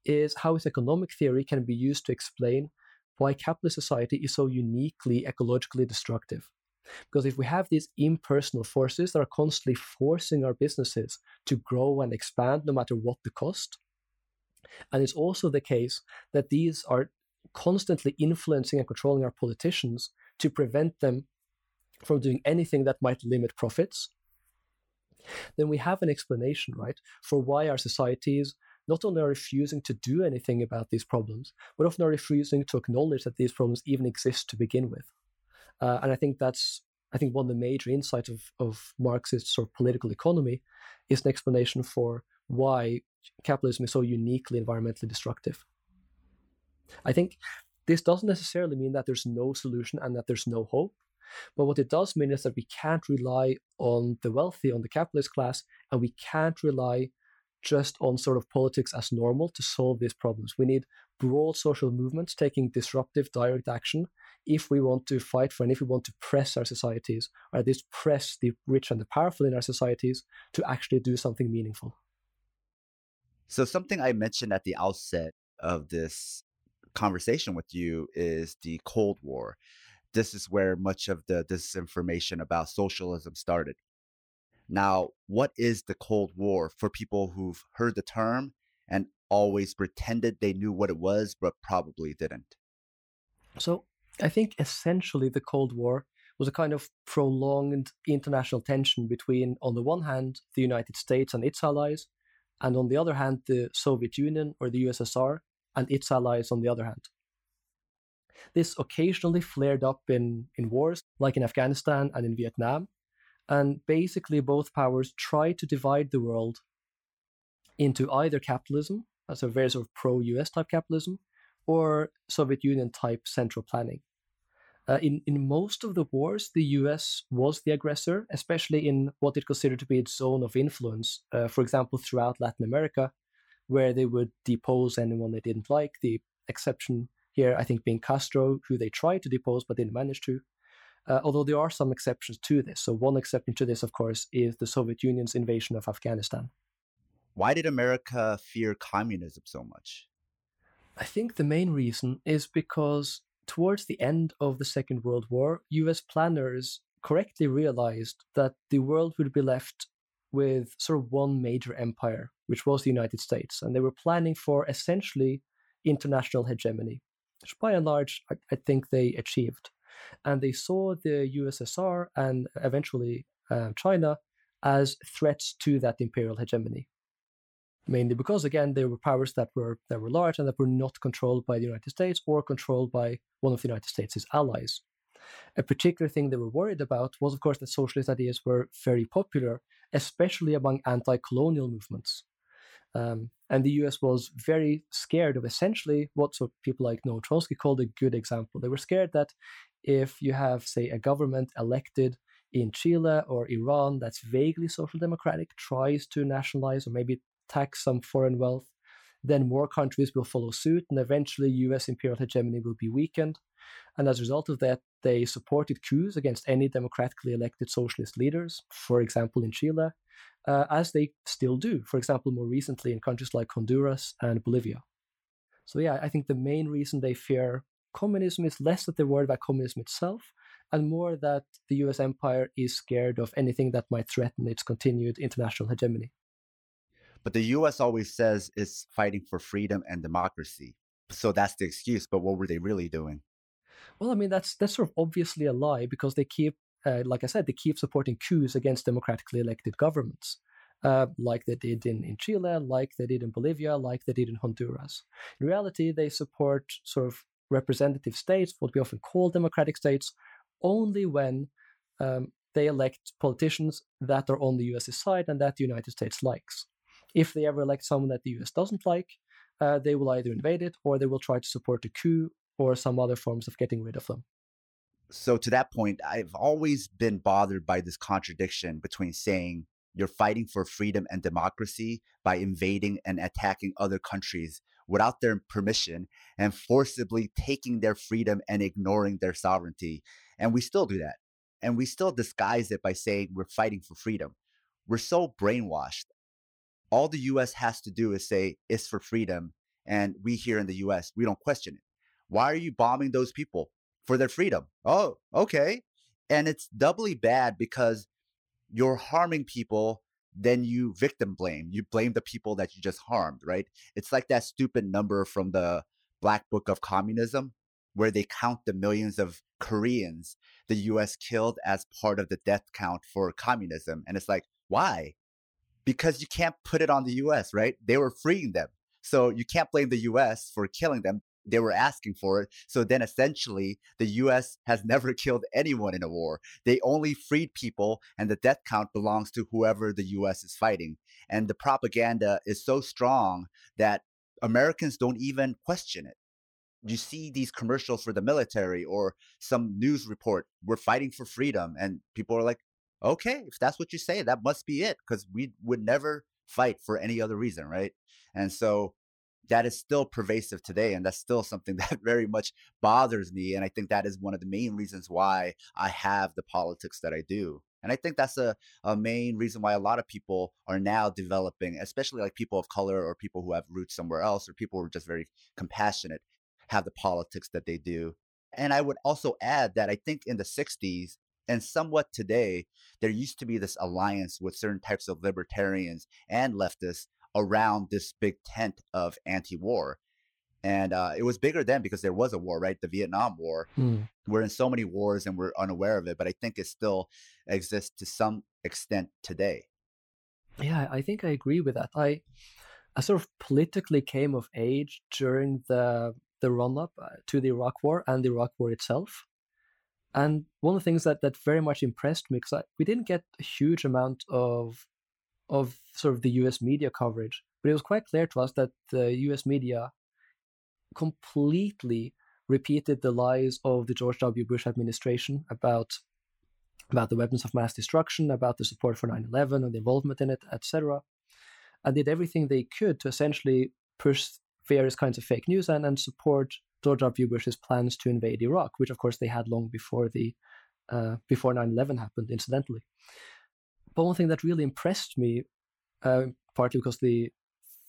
is how his economic theory can be used to explain why capitalist society is so uniquely ecologically destructive. Because if we have these impersonal forces that are constantly forcing our businesses to grow and expand no matter what the cost, and it's also the case that these are constantly influencing and controlling our politicians to prevent them from doing anything that might limit profits, then we have an explanation, right, for why our societies not only are refusing to do anything about these problems, but often are refusing to acknowledge that these problems even exist to begin with. Uh, and I think that's I think one of the major insights of, of Marxist sort of political economy is an explanation for why capitalism is so uniquely environmentally destructive. I think this doesn't necessarily mean that there's no solution and that there's no hope. But what it does mean is that we can't rely on the wealthy, on the capitalist class, and we can't rely just on sort of politics as normal to solve these problems. We need broad social movements taking disruptive direct action if we want to fight for and if we want to press our societies, or at least press the rich and the powerful in our societies to actually do something meaningful. So, something I mentioned at the outset of this conversation with you is the Cold War. This is where much of the disinformation about socialism started. Now, what is the Cold War for people who've heard the term and always pretended they knew what it was, but probably didn't? So, I think essentially the Cold War was a kind of prolonged international tension between, on the one hand, the United States and its allies, and on the other hand, the Soviet Union or the USSR and its allies on the other hand. This occasionally flared up in, in wars, like in Afghanistan and in Vietnam, and basically both powers tried to divide the world into either capitalism, as a very sort of pro US type capitalism, or Soviet Union type central planning. Uh, in, in most of the wars, the US was the aggressor, especially in what it considered to be its zone of influence. Uh, for example, throughout Latin America, where they would depose anyone they didn't like. The exception here, I think, being Castro, who they tried to depose but didn't manage to. Uh, although there are some exceptions to this. So, one exception to this, of course, is the Soviet Union's invasion of Afghanistan. Why did America fear communism so much? I think the main reason is because towards the end of the Second World War, US planners correctly realized that the world would be left with sort of one major empire, which was the United States. And they were planning for essentially international hegemony, which by and large, I, I think they achieved. And they saw the USSR and eventually uh, China as threats to that imperial hegemony mainly because again they were powers that were that were large and that were not controlled by the United States or controlled by one of the United States' allies. A particular thing they were worried about was, of course, that socialist ideas were very popular, especially among anti-colonial movements. Um, and the US was very scared of essentially what people like Noam Chomsky called a good example. They were scared that if you have, say, a government elected in Chile or Iran that's vaguely social democratic, tries to nationalize or maybe tax some foreign wealth, then more countries will follow suit, and eventually US imperial hegemony will be weakened. And as a result of that, they supported coups against any democratically elected socialist leaders, for example, in Chile, uh, as they still do, for example, more recently in countries like Honduras and Bolivia. So, yeah, I think the main reason they fear communism is less that they're worried about communism itself and more that the US empire is scared of anything that might threaten its continued international hegemony. But the US always says it's fighting for freedom and democracy. So that's the excuse. But what were they really doing? Well, I mean, that's that's sort of obviously a lie because they keep, uh, like I said, they keep supporting coups against democratically elected governments. Uh, like they did in, in Chile, like they did in Bolivia, like they did in Honduras. In reality, they support sort of representative states, what we often call democratic states, only when um, they elect politicians that are on the US's side and that the United States likes. If they ever elect someone that the US doesn't like, uh, they will either invade it or they will try to support a coup or some other forms of getting rid of them. So, to that point, I've always been bothered by this contradiction between saying you're fighting for freedom and democracy by invading and attacking other countries without their permission and forcibly taking their freedom and ignoring their sovereignty. And we still do that. And we still disguise it by saying we're fighting for freedom. We're so brainwashed. All the US has to do is say it's for freedom. And we here in the US, we don't question it. Why are you bombing those people? For their freedom. Oh, okay. And it's doubly bad because you're harming people then you victim blame. You blame the people that you just harmed, right? It's like that stupid number from the Black Book of Communism, where they count the millions of Koreans the US killed as part of the death count for communism. And it's like, why? Because you can't put it on the US, right? They were freeing them. So you can't blame the US for killing them they were asking for it. So then essentially, the US has never *laughs* killed anyone in a war. They only freed people, and the death count belongs to whoever the US is fighting. And the propaganda is so strong that Americans don't even question it. You see these commercials for the military or some news report, we're fighting for freedom. And people are like, okay, if that's what you say, that must be it, because we would never fight for any other reason, right? And so that is still pervasive today and that's still something *laughs* that very much bothers me and i think that is one of the main reasons why i have the politics that i do and i think that's a, a main reason why a lot of people are now developing especially like people of color or people who have roots somewhere else or people who are just very compassionate have the politics that they do and i would also add that i think in the 60s and somewhat today, there used to be this alliance with certain types of libertarians and leftists around this big tent of anti-war. And uh, it was bigger then because there was a war right? The vietnam war mm. we're in so many wars and we're unaware of it but i think it still exists to some extent today. Yeah i think i agree with that. I i sort of politically came of age during the the run-up uh, to the iraq war and the iraq war itself and one of the things that that very much impressed me because we didn't get a huge amount of of sort of the US media coverage, but it was quite clear to us that the US media completely repeated the lies of the George W. Bush administration about about the weapons of mass destruction, about the support for 9/11 and the involvement in it, etc., and did everything they could to essentially push various kinds of fake news and, and support George W. Bush's plans to invade Iraq, which of course they had long before the uh, before 9/11 happened, incidentally. But one thing that really impressed me, uh, partly because the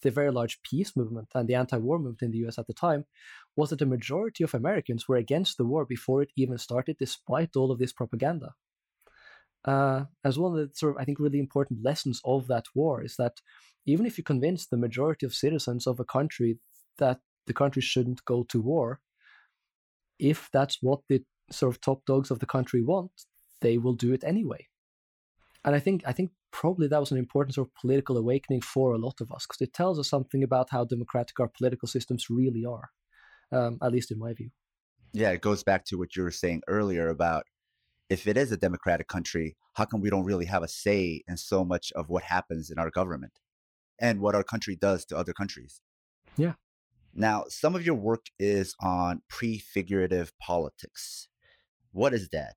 the very large peace movement and the anti-war movement in the U.S. at the time was that the majority of Americans were against the war before it even started, despite all of this propaganda. Uh, as one of the sort of I think really important lessons of that war is that even if you convince the majority of citizens of a country that the country shouldn't go to war, if that's what the sort of top dogs of the country want, they will do it anyway and I think I think probably that was an important sort of political awakening for a lot of us because it tells us something about how democratic our political systems really are, um, at least in my view. Yeah, it goes back to what you were saying earlier about if it is a democratic country, how come we don't really have a say in so much of what happens in our government and what our country does to other countries? Yeah. Now, some of your work is on prefigurative politics. What is that?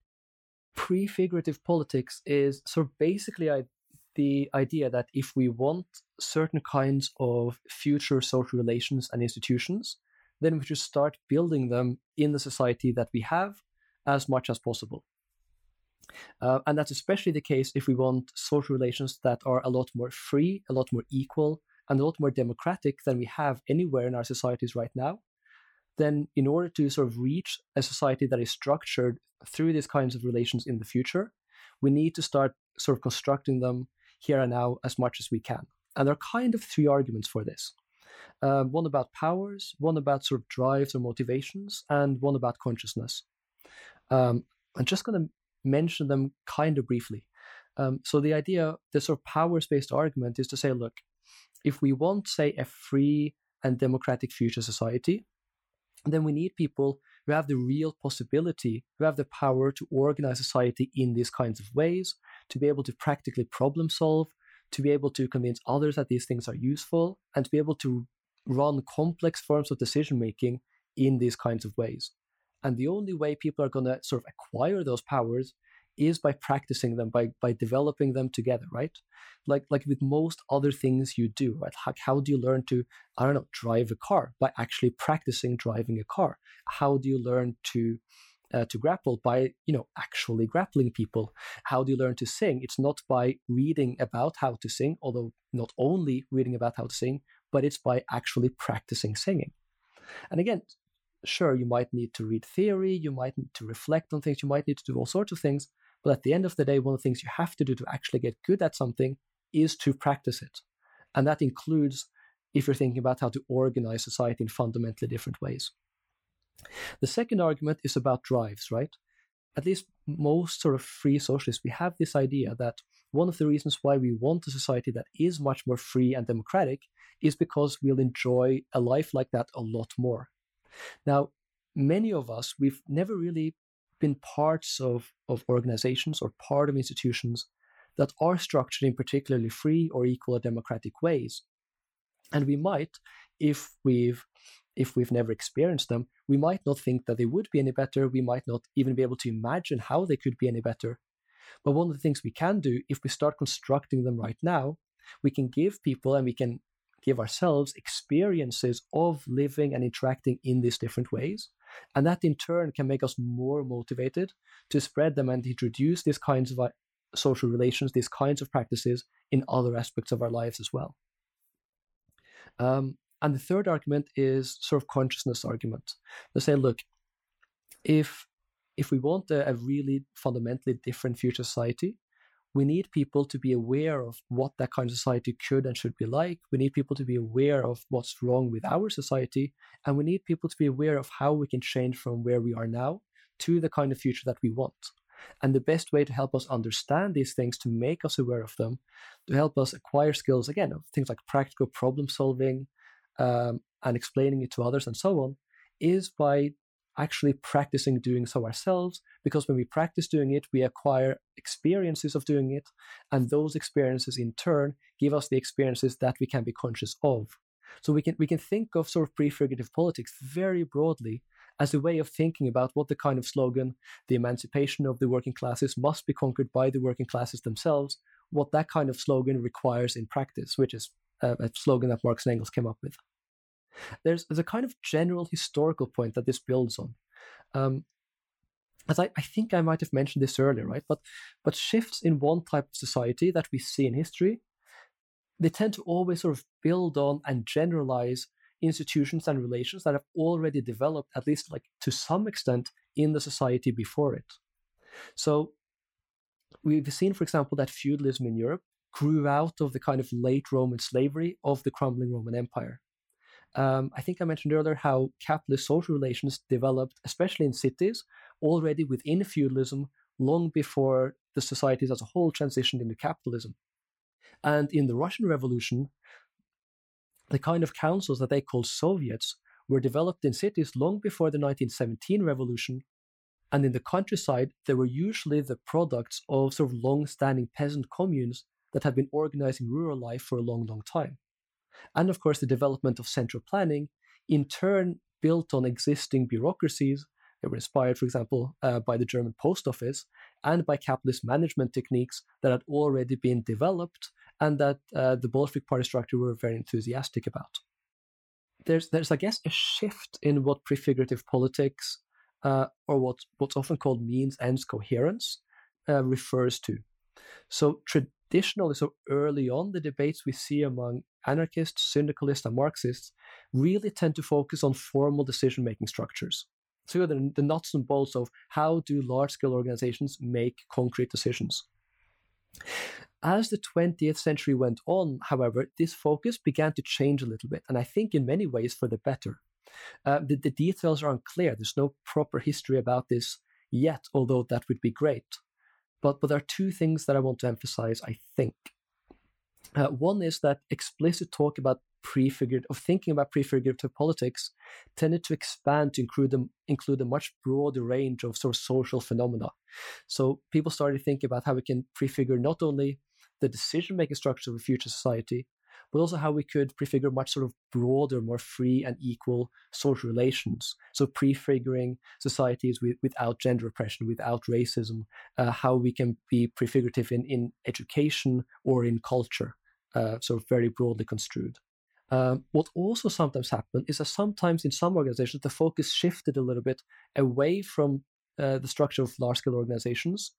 prefigurative politics is of basically I, the idea that if we want certain kinds of future social relations and institutions, then we should start building them in the society that we have as much as possible. Uh, and that's especially the case if we want social relations that are a lot more free, a lot more equal, and a lot more democratic than we have anywhere in our societies right now. Then, in order to sort of reach a society that is structured through these kinds of relations in the future, we need to start sort of constructing them here and now as much as we can. And there are kind of three arguments for this. Um, one about powers, one about sort of drives or motivations, and one about consciousness. Um, I'm just going to mention them kind of briefly. Um, so the idea, the sort of powers-based argument, is to say, look, if we want, say, a free and democratic future society, then we need people who have the real possibility, who have the power to organize society in these kinds of ways, to be able to practically problem solve, to be able to convince others that these things are useful, and to be able to run complex forms of decision making in these kinds of ways. And the only way people are going to sort of acquire those powers is by practicing them, by by developing them together, right? Like like with most other things you do, right? How, how do you learn to, I don't know, drive a car? By actually practicing driving a car. How do you learn to uh, to grapple by you know actually grappling people how do you learn to sing it's not by reading about how to sing although not only reading about how to sing but it's by actually practicing singing and again sure you might need to read theory you might need to reflect on things you might need to do all sorts of things but at the end of the day one of the things you have to do to actually get good at something is to practice it and that includes if you're thinking about how to organize society in fundamentally different ways the second argument is about drives, right? At least most sort of free socialists, we have this idea that one of the reasons why we want a society that is much more free and democratic is because we'll enjoy a life like that a lot more. Now, many of us, we've never really been parts of, of organizations or part of institutions that are structured in particularly free or equal or democratic ways. And we might, if we've if we've never experienced them, we might not think that they would be any better. We might not even be able to imagine how they could be any better. But one of the things we can do, if we start constructing them right now, we can give people and we can give ourselves experiences of living and interacting in these different ways. And that in turn can make us more motivated to spread them and introduce these kinds of uh, social relations, these kinds of practices in other aspects of our lives as well. Um, and the third argument is sort of consciousness argument. They say, look, if if we want a, a really fundamentally different future society, we need people to be aware of what that kind of society could and should be like. We need people to be aware of what's wrong with our society. And we need people to be aware of how we can change from where we are now to the kind of future that we want. And the best way to help us understand these things, to make us aware of them, to help us acquire skills, again, of things like practical problem solving, um, and explaining it to others and so on is by actually practicing doing so ourselves because when we practice doing it we acquire experiences of doing it and those experiences in turn give us the experiences that we can be conscious of. So we can we can think of sort of prefigurative politics very broadly as a way of thinking about what the kind of slogan the emancipation of the working classes must be conquered by the working classes themselves what that kind of slogan requires in practice which is a, a slogan that marx and engels came up with there's, there's a kind of general historical point that this builds on. Um, as I, I think I might have mentioned this earlier, right? But but shifts in one type of society that we see in history, they tend to always sort of build on and generalize institutions and relations that have already developed, at least like to some extent, in the society before it. So we've seen, for example, that feudalism in Europe grew out of the kind of late Roman slavery of the crumbling Roman Empire. Um, I think I mentioned earlier how capitalist social relations developed, especially in cities, already within feudalism, long before the societies as a whole transitioned into capitalism. And in the Russian Revolution, the kind of councils that they called Soviets were developed in cities long before the 1917 revolution. And in the countryside, they were usually the products of sort of long standing peasant communes that had been organizing rural life for a long, long time and of course the development of central planning, in turn built on existing bureaucracies They were inspired, for example, uh, by the German post office and by capitalist management techniques that had already been developed and that uh, the Bolshevik party structure were very enthusiastic about. There's, there's, I guess, a shift in what prefigurative politics, uh, or what, what's often called means ends coherence, uh, refers to. So traditionally, so early on, the debates we see among anarchists, syndicalists, and Marxists really tend to focus on formal decision making structures. So the, the nuts and bolts of how do large scale organizations make concrete decisions. As the 20th century went on, however, this focus began to change a little bit, and I think in many ways for the better. Uh, the, the details are unclear. There's no proper history about this yet, although that would be great. But, but there are two things that I want to emphasize, I think. Uh, one is that explicit talk about prefigured of thinking about prefigurative politics tended to expand to include them include a much broader range of sort of social phenomena. So people started thinking about how we can prefigure not only the decision making structure of a future society, but also how we could prefigure much sort of broader, more free and equal social relations. So prefiguring societies with, without gender oppression, without racism, uh, how we can be prefigurative in, in education or in culture, uh, sort of very broadly construed. Um, what also sometimes happened is that sometimes in some organizations the focus shifted a little bit away from uh, the structure of large scale organizations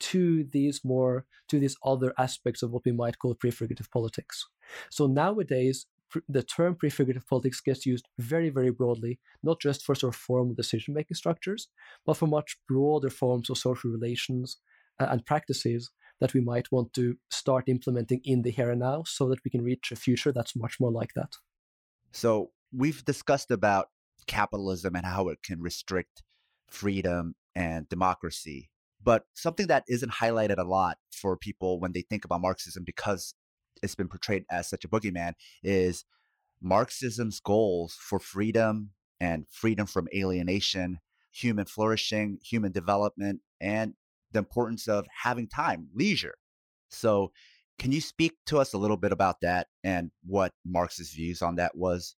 to these more to these other aspects of what we might call prefigurative politics. So nowadays, the term prefigurative politics gets used very, very broadly, not just for sort of formal decision making structures, but for much broader forms of social relations uh, and practices that we might want to start implementing in the here and now so that we can reach a future that's much more like that. So, we've discussed about capitalism and how it can restrict freedom and democracy. But something that isn't highlighted a lot for people when they think about Marxism because it's been portrayed as such a boogeyman is Marxism's goals for freedom and freedom from alienation, human flourishing, human development, and the importance of having time, leisure. So, can you speak to us a little bit about that and what Marx's views on that was?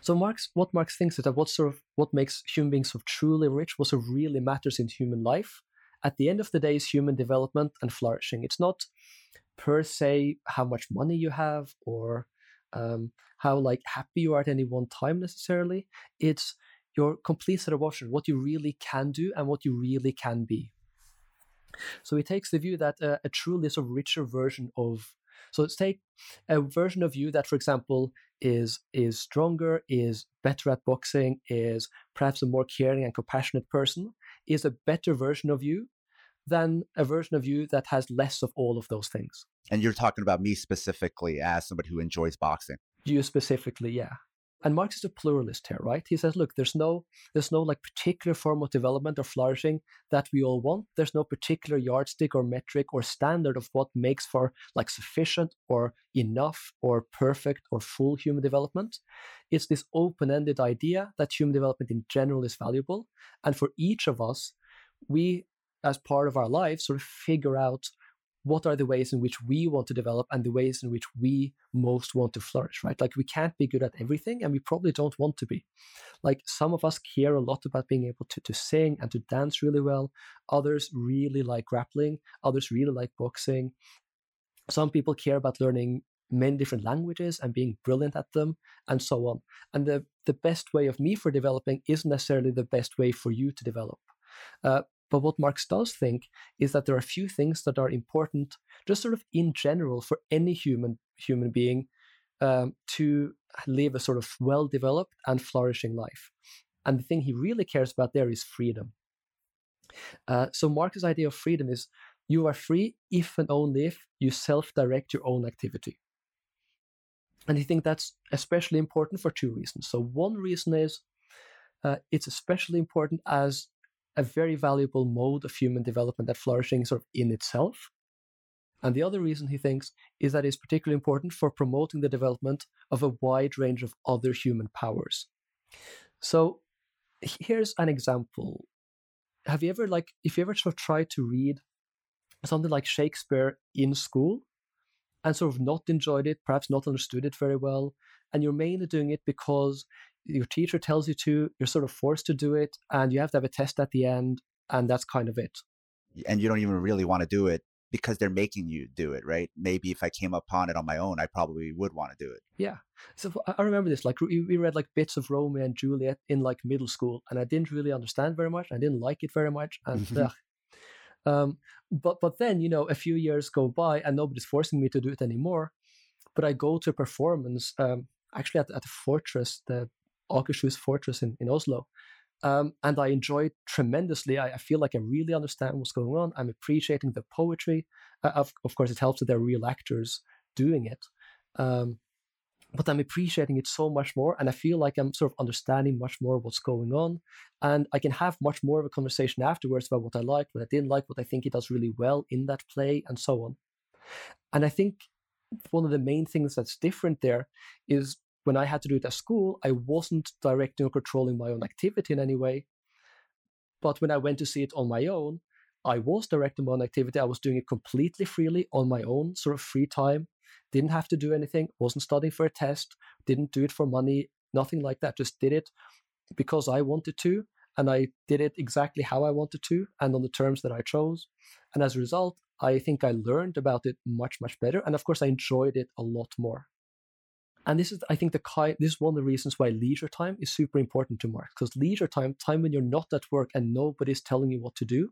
So Marx, what Marx thinks is that what sort of what makes human beings sort of truly rich, what sort of really matters in human life, at the end of the day is human development and flourishing. It's not per se how much money you have or um, how like happy you are at any one time necessarily. It's your complete set of options, what you really can do and what you really can be. So he takes the view that uh, a truly sort of richer version of so let's take a version of you that, for example, is is stronger, is better at boxing, is perhaps a more caring and compassionate person, is a better version of you than a version of you that has less of all of those things. And you're talking about me specifically as somebody who enjoys boxing. You specifically, yeah. And Marx is a pluralist here, right? He says, look, there's no there's no like particular form of development or flourishing that we all want. There's no particular yardstick or metric or standard of what makes for like sufficient or enough or perfect or full human development. It's this open-ended idea that human development in general is valuable. And for each of us, we as part of our lives sort of figure out what are the ways in which we want to develop and the ways in which we most want to flourish right? Like we can't be good at everything and we probably don't want to be. Like some of us care a lot about being able to, to sing and to dance really well. Others really like grappling. Others really like boxing. Some people care about learning many different languages and being brilliant at them and so on. And the, the best way of me for developing isn't necessarily the best way for you to develop. Uh, but what Marx does think is that there are a few things that are important, just sort of in general, for any human human being um, to live a sort of well-developed and flourishing life. And the thing he really cares about there is freedom. Uh, so Marx's idea of freedom is you are free if and only if you self-direct your own activity. And I think that's especially important for two reasons. So one reason is uh, it's especially important as a very valuable mode of human development that flourishing sort of in itself. And the other reason he thinks is that it's particularly important for promoting the development of a wide range of other human powers. So here's an example. Have you ever like if you ever sort of tried to read something like Shakespeare in school and sort of not enjoyed it, perhaps not understood it very well, and you're mainly doing it because your teacher tells you to, you're sort of forced to do it, and you have to have a test at the end, and that's kind of it. And you don't even really want to do it because they're making you do it, right? Maybe if I came upon it on my own, I probably would want to do it. Yeah. So I remember this. Like we read like bits of Romeo and Juliet in like middle school, and I didn't really understand very much. I didn't like it very much, and um, but but then you know a few years go by and nobody's forcing me to do it anymore. But I go to a performance um, actually at, at the fortress, the Akershus fortress in, in Oslo, um, and I enjoy it tremendously. I, I, feel like I really understand what's going on. I'm appreciating the poetry. Uh, of, of course, it helps that there are real actors doing it. Um, but I'm appreciating it so much more. And I feel like I'm sort of understanding much more what's going on. And I can have much more of a conversation afterwards about what I liked, what I didn't like, what I think he does really well in that play, and so on. And I think one of the main things that's different there is when I had to do it at school, I wasn't directing or controlling my own activity in any way. But when I went to see it on my own, I was directing my own activity. I was doing it completely freely on my own, sort of free time. Didn't have to do anything, wasn't studying for a test, didn't do it for money, nothing like that. Just did it because I wanted to. And I did it exactly how I wanted to and on the terms that I chose. And as a result, I think I learned about it much, much better. And of course, I enjoyed it a lot more. And this is, I think, the kind. This is one of the reasons why leisure time is super important to Marx, because leisure time, time when you're not at work and nobody's telling you what to do,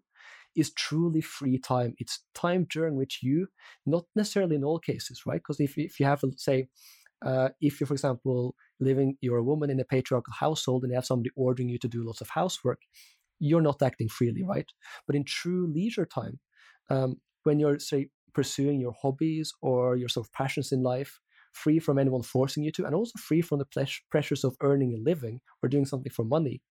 is truly free time. It's time during which you, not necessarily in all cases, right? Because if if you have, say, uh, if you're, for example, living, you're a woman in a patriarchal household and you have somebody ordering you to do lots of housework, you're not acting freely, right? But in true leisure time, um, when you're, say, pursuing your hobbies or your sort of passions in life, free from anyone forcing you to, and also free from the pressures of earning a living or doing something for money.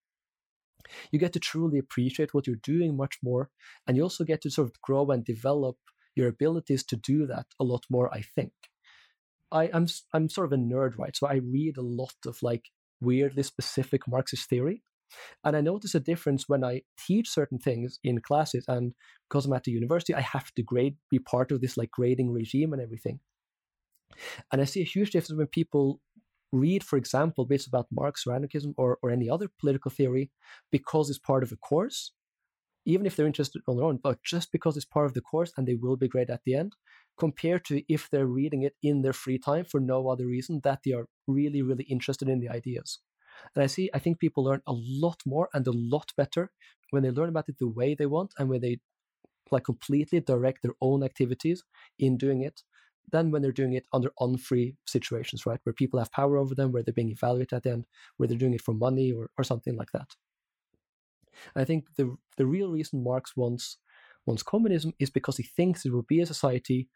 You get to truly appreciate what you're doing much more, and you also get to sort of grow and develop your abilities to do that a lot more, I think. I, I'm, I'm sort of a nerd, right? So I read a lot of like weirdly specific Marxist theory. And I notice a difference when I teach certain things in classes, and because I'm at the university, I have to grade, be part of this like grading regime and everything. And I see a huge difference when people read, for example, bits about Marx or anarchism or, or any other political theory because it's part of a course, even if they're interested on their own, but just because it's part of the course and they will be great at the end, compared to if they're reading it in their free time for no other reason that they are really, really interested in the ideas. And I see, I think people learn a lot more and a lot better when they learn about it the way they want and when they like completely direct their own activities in doing it than when they're doing it under unfree situations, right? Where people have power over them, where they're being evaluated at the end, where they're doing it for money or, or something like that. I think the the real reason Marx wants wants communism is because he thinks it will be a society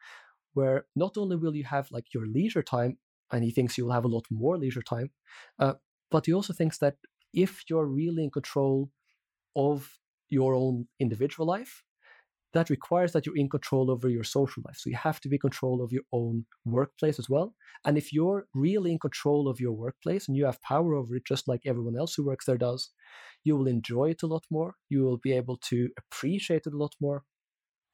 where not only will you have like your leisure time, and he thinks you will have a lot more leisure time, uh, but he also thinks that if you're really in control of your own individual life, that requires that you're in control over your social life. So you have to be in control of your own workplace as well. And if you're really in control of your workplace and you have power over it, just like everyone else who works there does, you will enjoy it a lot more. You will be able to appreciate it a lot more.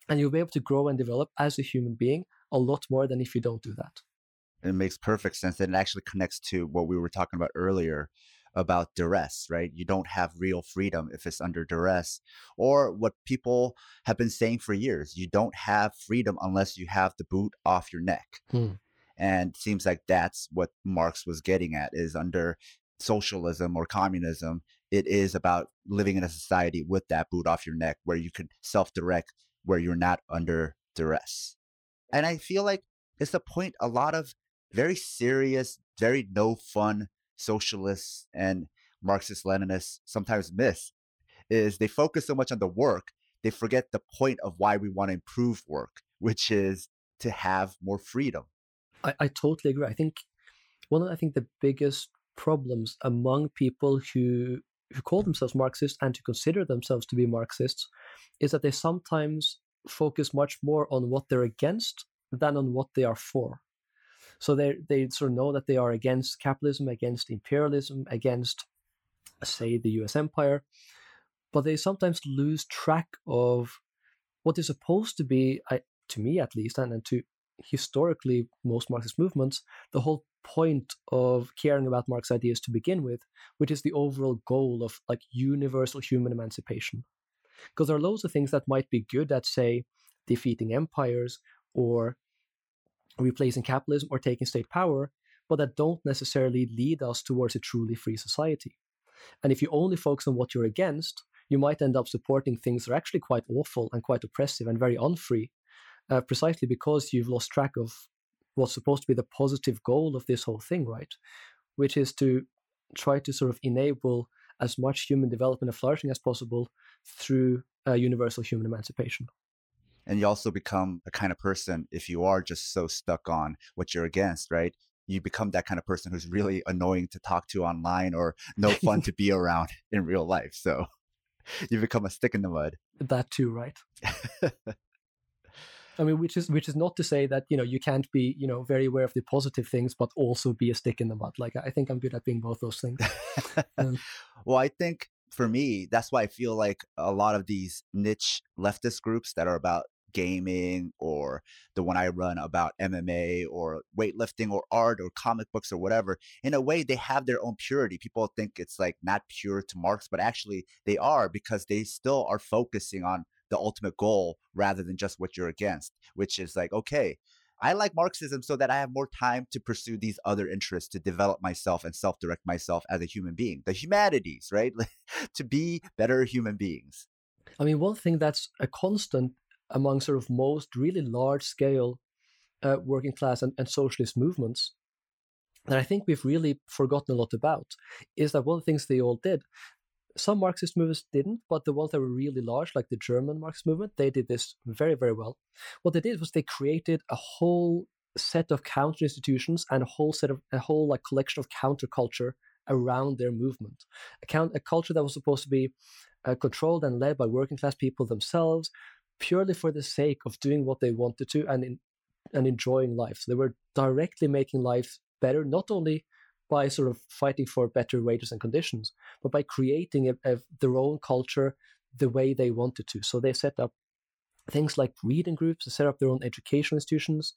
And you'll be able to grow and develop as a human being a lot more than if you don't do that. It makes perfect sense. And it actually connects to what we were talking about earlier about duress, right? You don't have real freedom if it's under duress. Or what people have been saying for years you don't have freedom unless you have the boot off your neck. Hmm. And seems like that's what Marx was getting at is under socialism or communism, it is about living in a society with that boot off your neck where you can self direct, where you're not under duress. And I feel like it's the point a lot of very serious, very no fun socialists and Marxist Leninists sometimes miss is they focus so much on the work, they forget the point of why we want to improve work, which is to have more freedom. I, I totally agree. I think one of I think the biggest problems among people who who call themselves Marxists and to consider themselves to be Marxists is that they sometimes focus much more on what they're against than on what they are for. So they they sort of know that they are against capitalism, against imperialism, against say the U.S. empire, but they sometimes lose track of what is supposed to be, I, to me at least, and, and to historically most Marxist movements, the whole point of caring about Marx's ideas to begin with, which is the overall goal of like universal human emancipation. Because there are loads of things that might be good at, say, defeating empires or replacing capitalism or taking state power, but that don't necessarily lead us towards a truly free society. And if you only focus on what you're against, you might end up supporting things that are actually quite awful and quite oppressive and very unfree, uh, precisely because you've lost track of what's supposed to be the positive goal of this whole thing, right? Which is to try to sort of enable as much human development and flourishing as possible through uh, universal human emancipation. And you also become a kind of person if you are just so stuck on what you're against, right? You become that kind of person who's really annoying to talk to online or no fun *laughs* to be around *laughs* in real life. So *laughs* you become a stick in the mud. That too, right? I mean, which is which is not to say that you know you can't be you know very aware of the positive things, but also be a stick in the mud. Like I think I'm good at being both those things. um, well, I think for me, that's why I feel like a lot of these niche leftist groups that are about gaming or the one I run about MMA or weightlifting or art or comic books or whatever, in a way they have their own purity. People think it's like not pure to Marx, but actually they are because they still are focusing on the ultimate goal rather than just what you're against, which is like, okay, I like Marxism so that I have more time to pursue these other interests, to develop myself and self direct myself as a human being, the humanities, right? *laughs* to be better human beings. I mean, one thing that's a constant among sort of most really large scale uh, working class and, and socialist movements that I think we've really forgotten a lot about is that one of the things they all did some Marxist movements didn't, but the ones that were really large, like the German Marxist movement, they did this very, very well. What they did was they created a whole set of counter institutions and a whole set of a whole like collection of counterculture around their movement. A, count, a culture that was supposed to be uh, controlled and led by working class people themselves, purely for the sake of doing what they wanted to and in, and enjoying life. So they were directly making life better, not only by sort of fighting for better wages and conditions, but by creating a, a, their own culture the way they wanted to. So they set up things like reading groups, they set up their own educational institutions.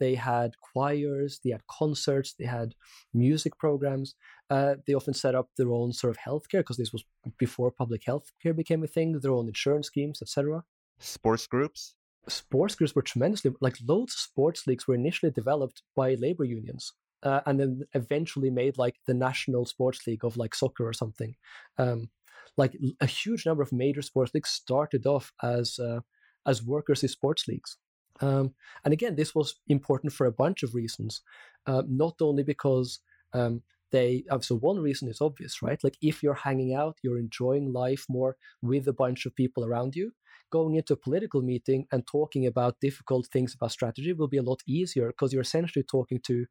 They had choirs, they had concerts, they had music programs. Uh, they often set up their own sort of healthcare because this was before public healthcare became a thing. Their own insurance schemes, etc. Sports groups. Sports groups were tremendously like loads of sports leagues were initially developed by labor unions uh, and then eventually made like the national sports league of like soccer or something. Um, like a huge number of major sports leagues started off as uh, as workers' sports leagues. Um, and again, this was important for a bunch of reasons, uh, not only because um, they. So one reason is obvious, right? Like if you're hanging out, you're enjoying life more with a bunch of people around you. Going into a political meeting and talking about difficult things about strategy will be a lot easier because you're essentially talking to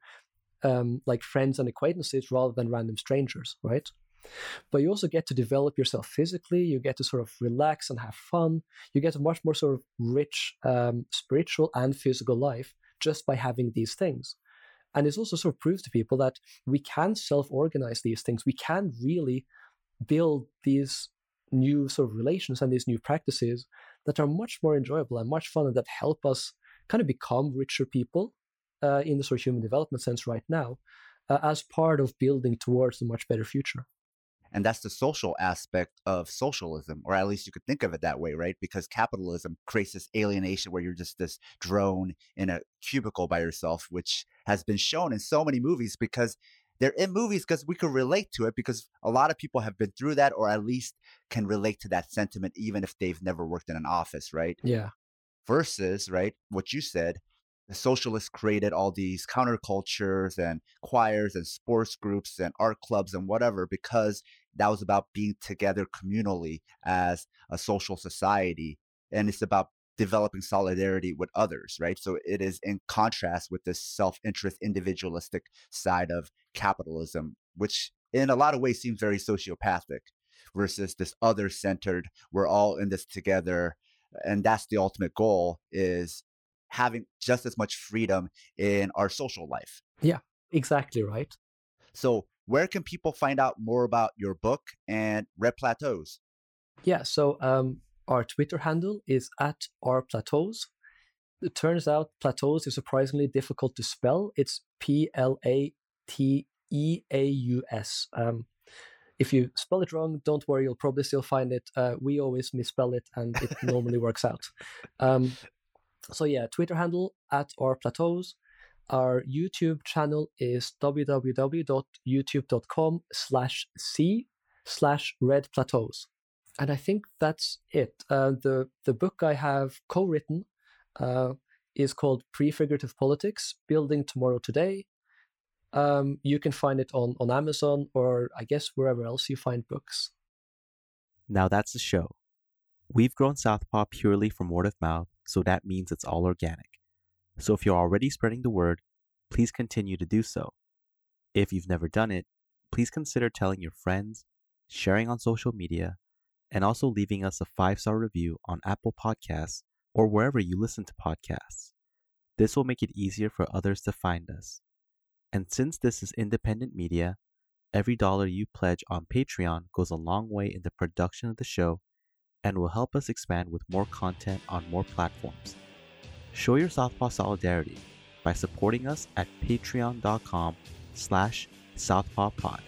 um, like friends and acquaintances rather than random strangers, right? But you also get to develop yourself physically. You get to sort of relax and have fun. You get a much more sort of rich um, spiritual and physical life just by having these things. And this also sort of proves to people that we can self organize these things. We can really build these new sort of relations and these new practices that are much more enjoyable and much fun and that help us kind of become richer people uh, in the sort of human development sense right now uh, as part of building towards a much better future. And that's the social aspect of socialism, or at least you could think of it that way, right? Because capitalism creates this alienation where you're just this drone in a cubicle by yourself, which has been shown in so many movies because they're in movies because we can relate to it because a lot of people have been through that or at least can relate to that sentiment even if they've never worked in an office, right? Yeah. Versus, right, what you said, the socialists created all these countercultures and choirs and sports groups and art clubs and whatever because that was about being together communally as a social society and it's about developing solidarity with others right so it is in contrast with this self-interest individualistic side of capitalism which in a lot of ways seems very sociopathic versus this other centered we're all in this together and that's the ultimate goal is having just as much freedom in our social life. Yeah, exactly right. So, where can people find out more about your book and Red Plateaus? Yeah, so um, our Twitter handle is at our plateaus. it turns out plateaus is surprisingly difficult to spell. It's P L A T E A U S. Um, if you spell it wrong, don't worry, you'll probably still find it. Uh, we always misspell it, and it *laughs* normally works out. Um, so yeah, Twitter handle at our plateaus. Our YouTube channel is www.youtube.com slash c slash red plateaus. And I think that's it. Uh, the the book I have co-written uh, is called Prefigurative Politics: Building Tomorrow Today. Um, you can find it on on Amazon or I guess wherever else you find books. Now that's the show. We've grown Southpaw purely from word of mouth, so that means it's all organic. So if you're already spreading the word, please continue to do so. If you've never done it, please consider telling your friends, sharing on social media, and also leaving us a five star review on Apple Podcasts or wherever you listen to podcasts. This will make it easier for others to find us. And since this is independent media, every dollar you pledge on Patreon goes a long way in the production of the show and will help us expand with more content on more platforms. Show your Southpaw solidarity by supporting us at patreon.com slash southpawpod.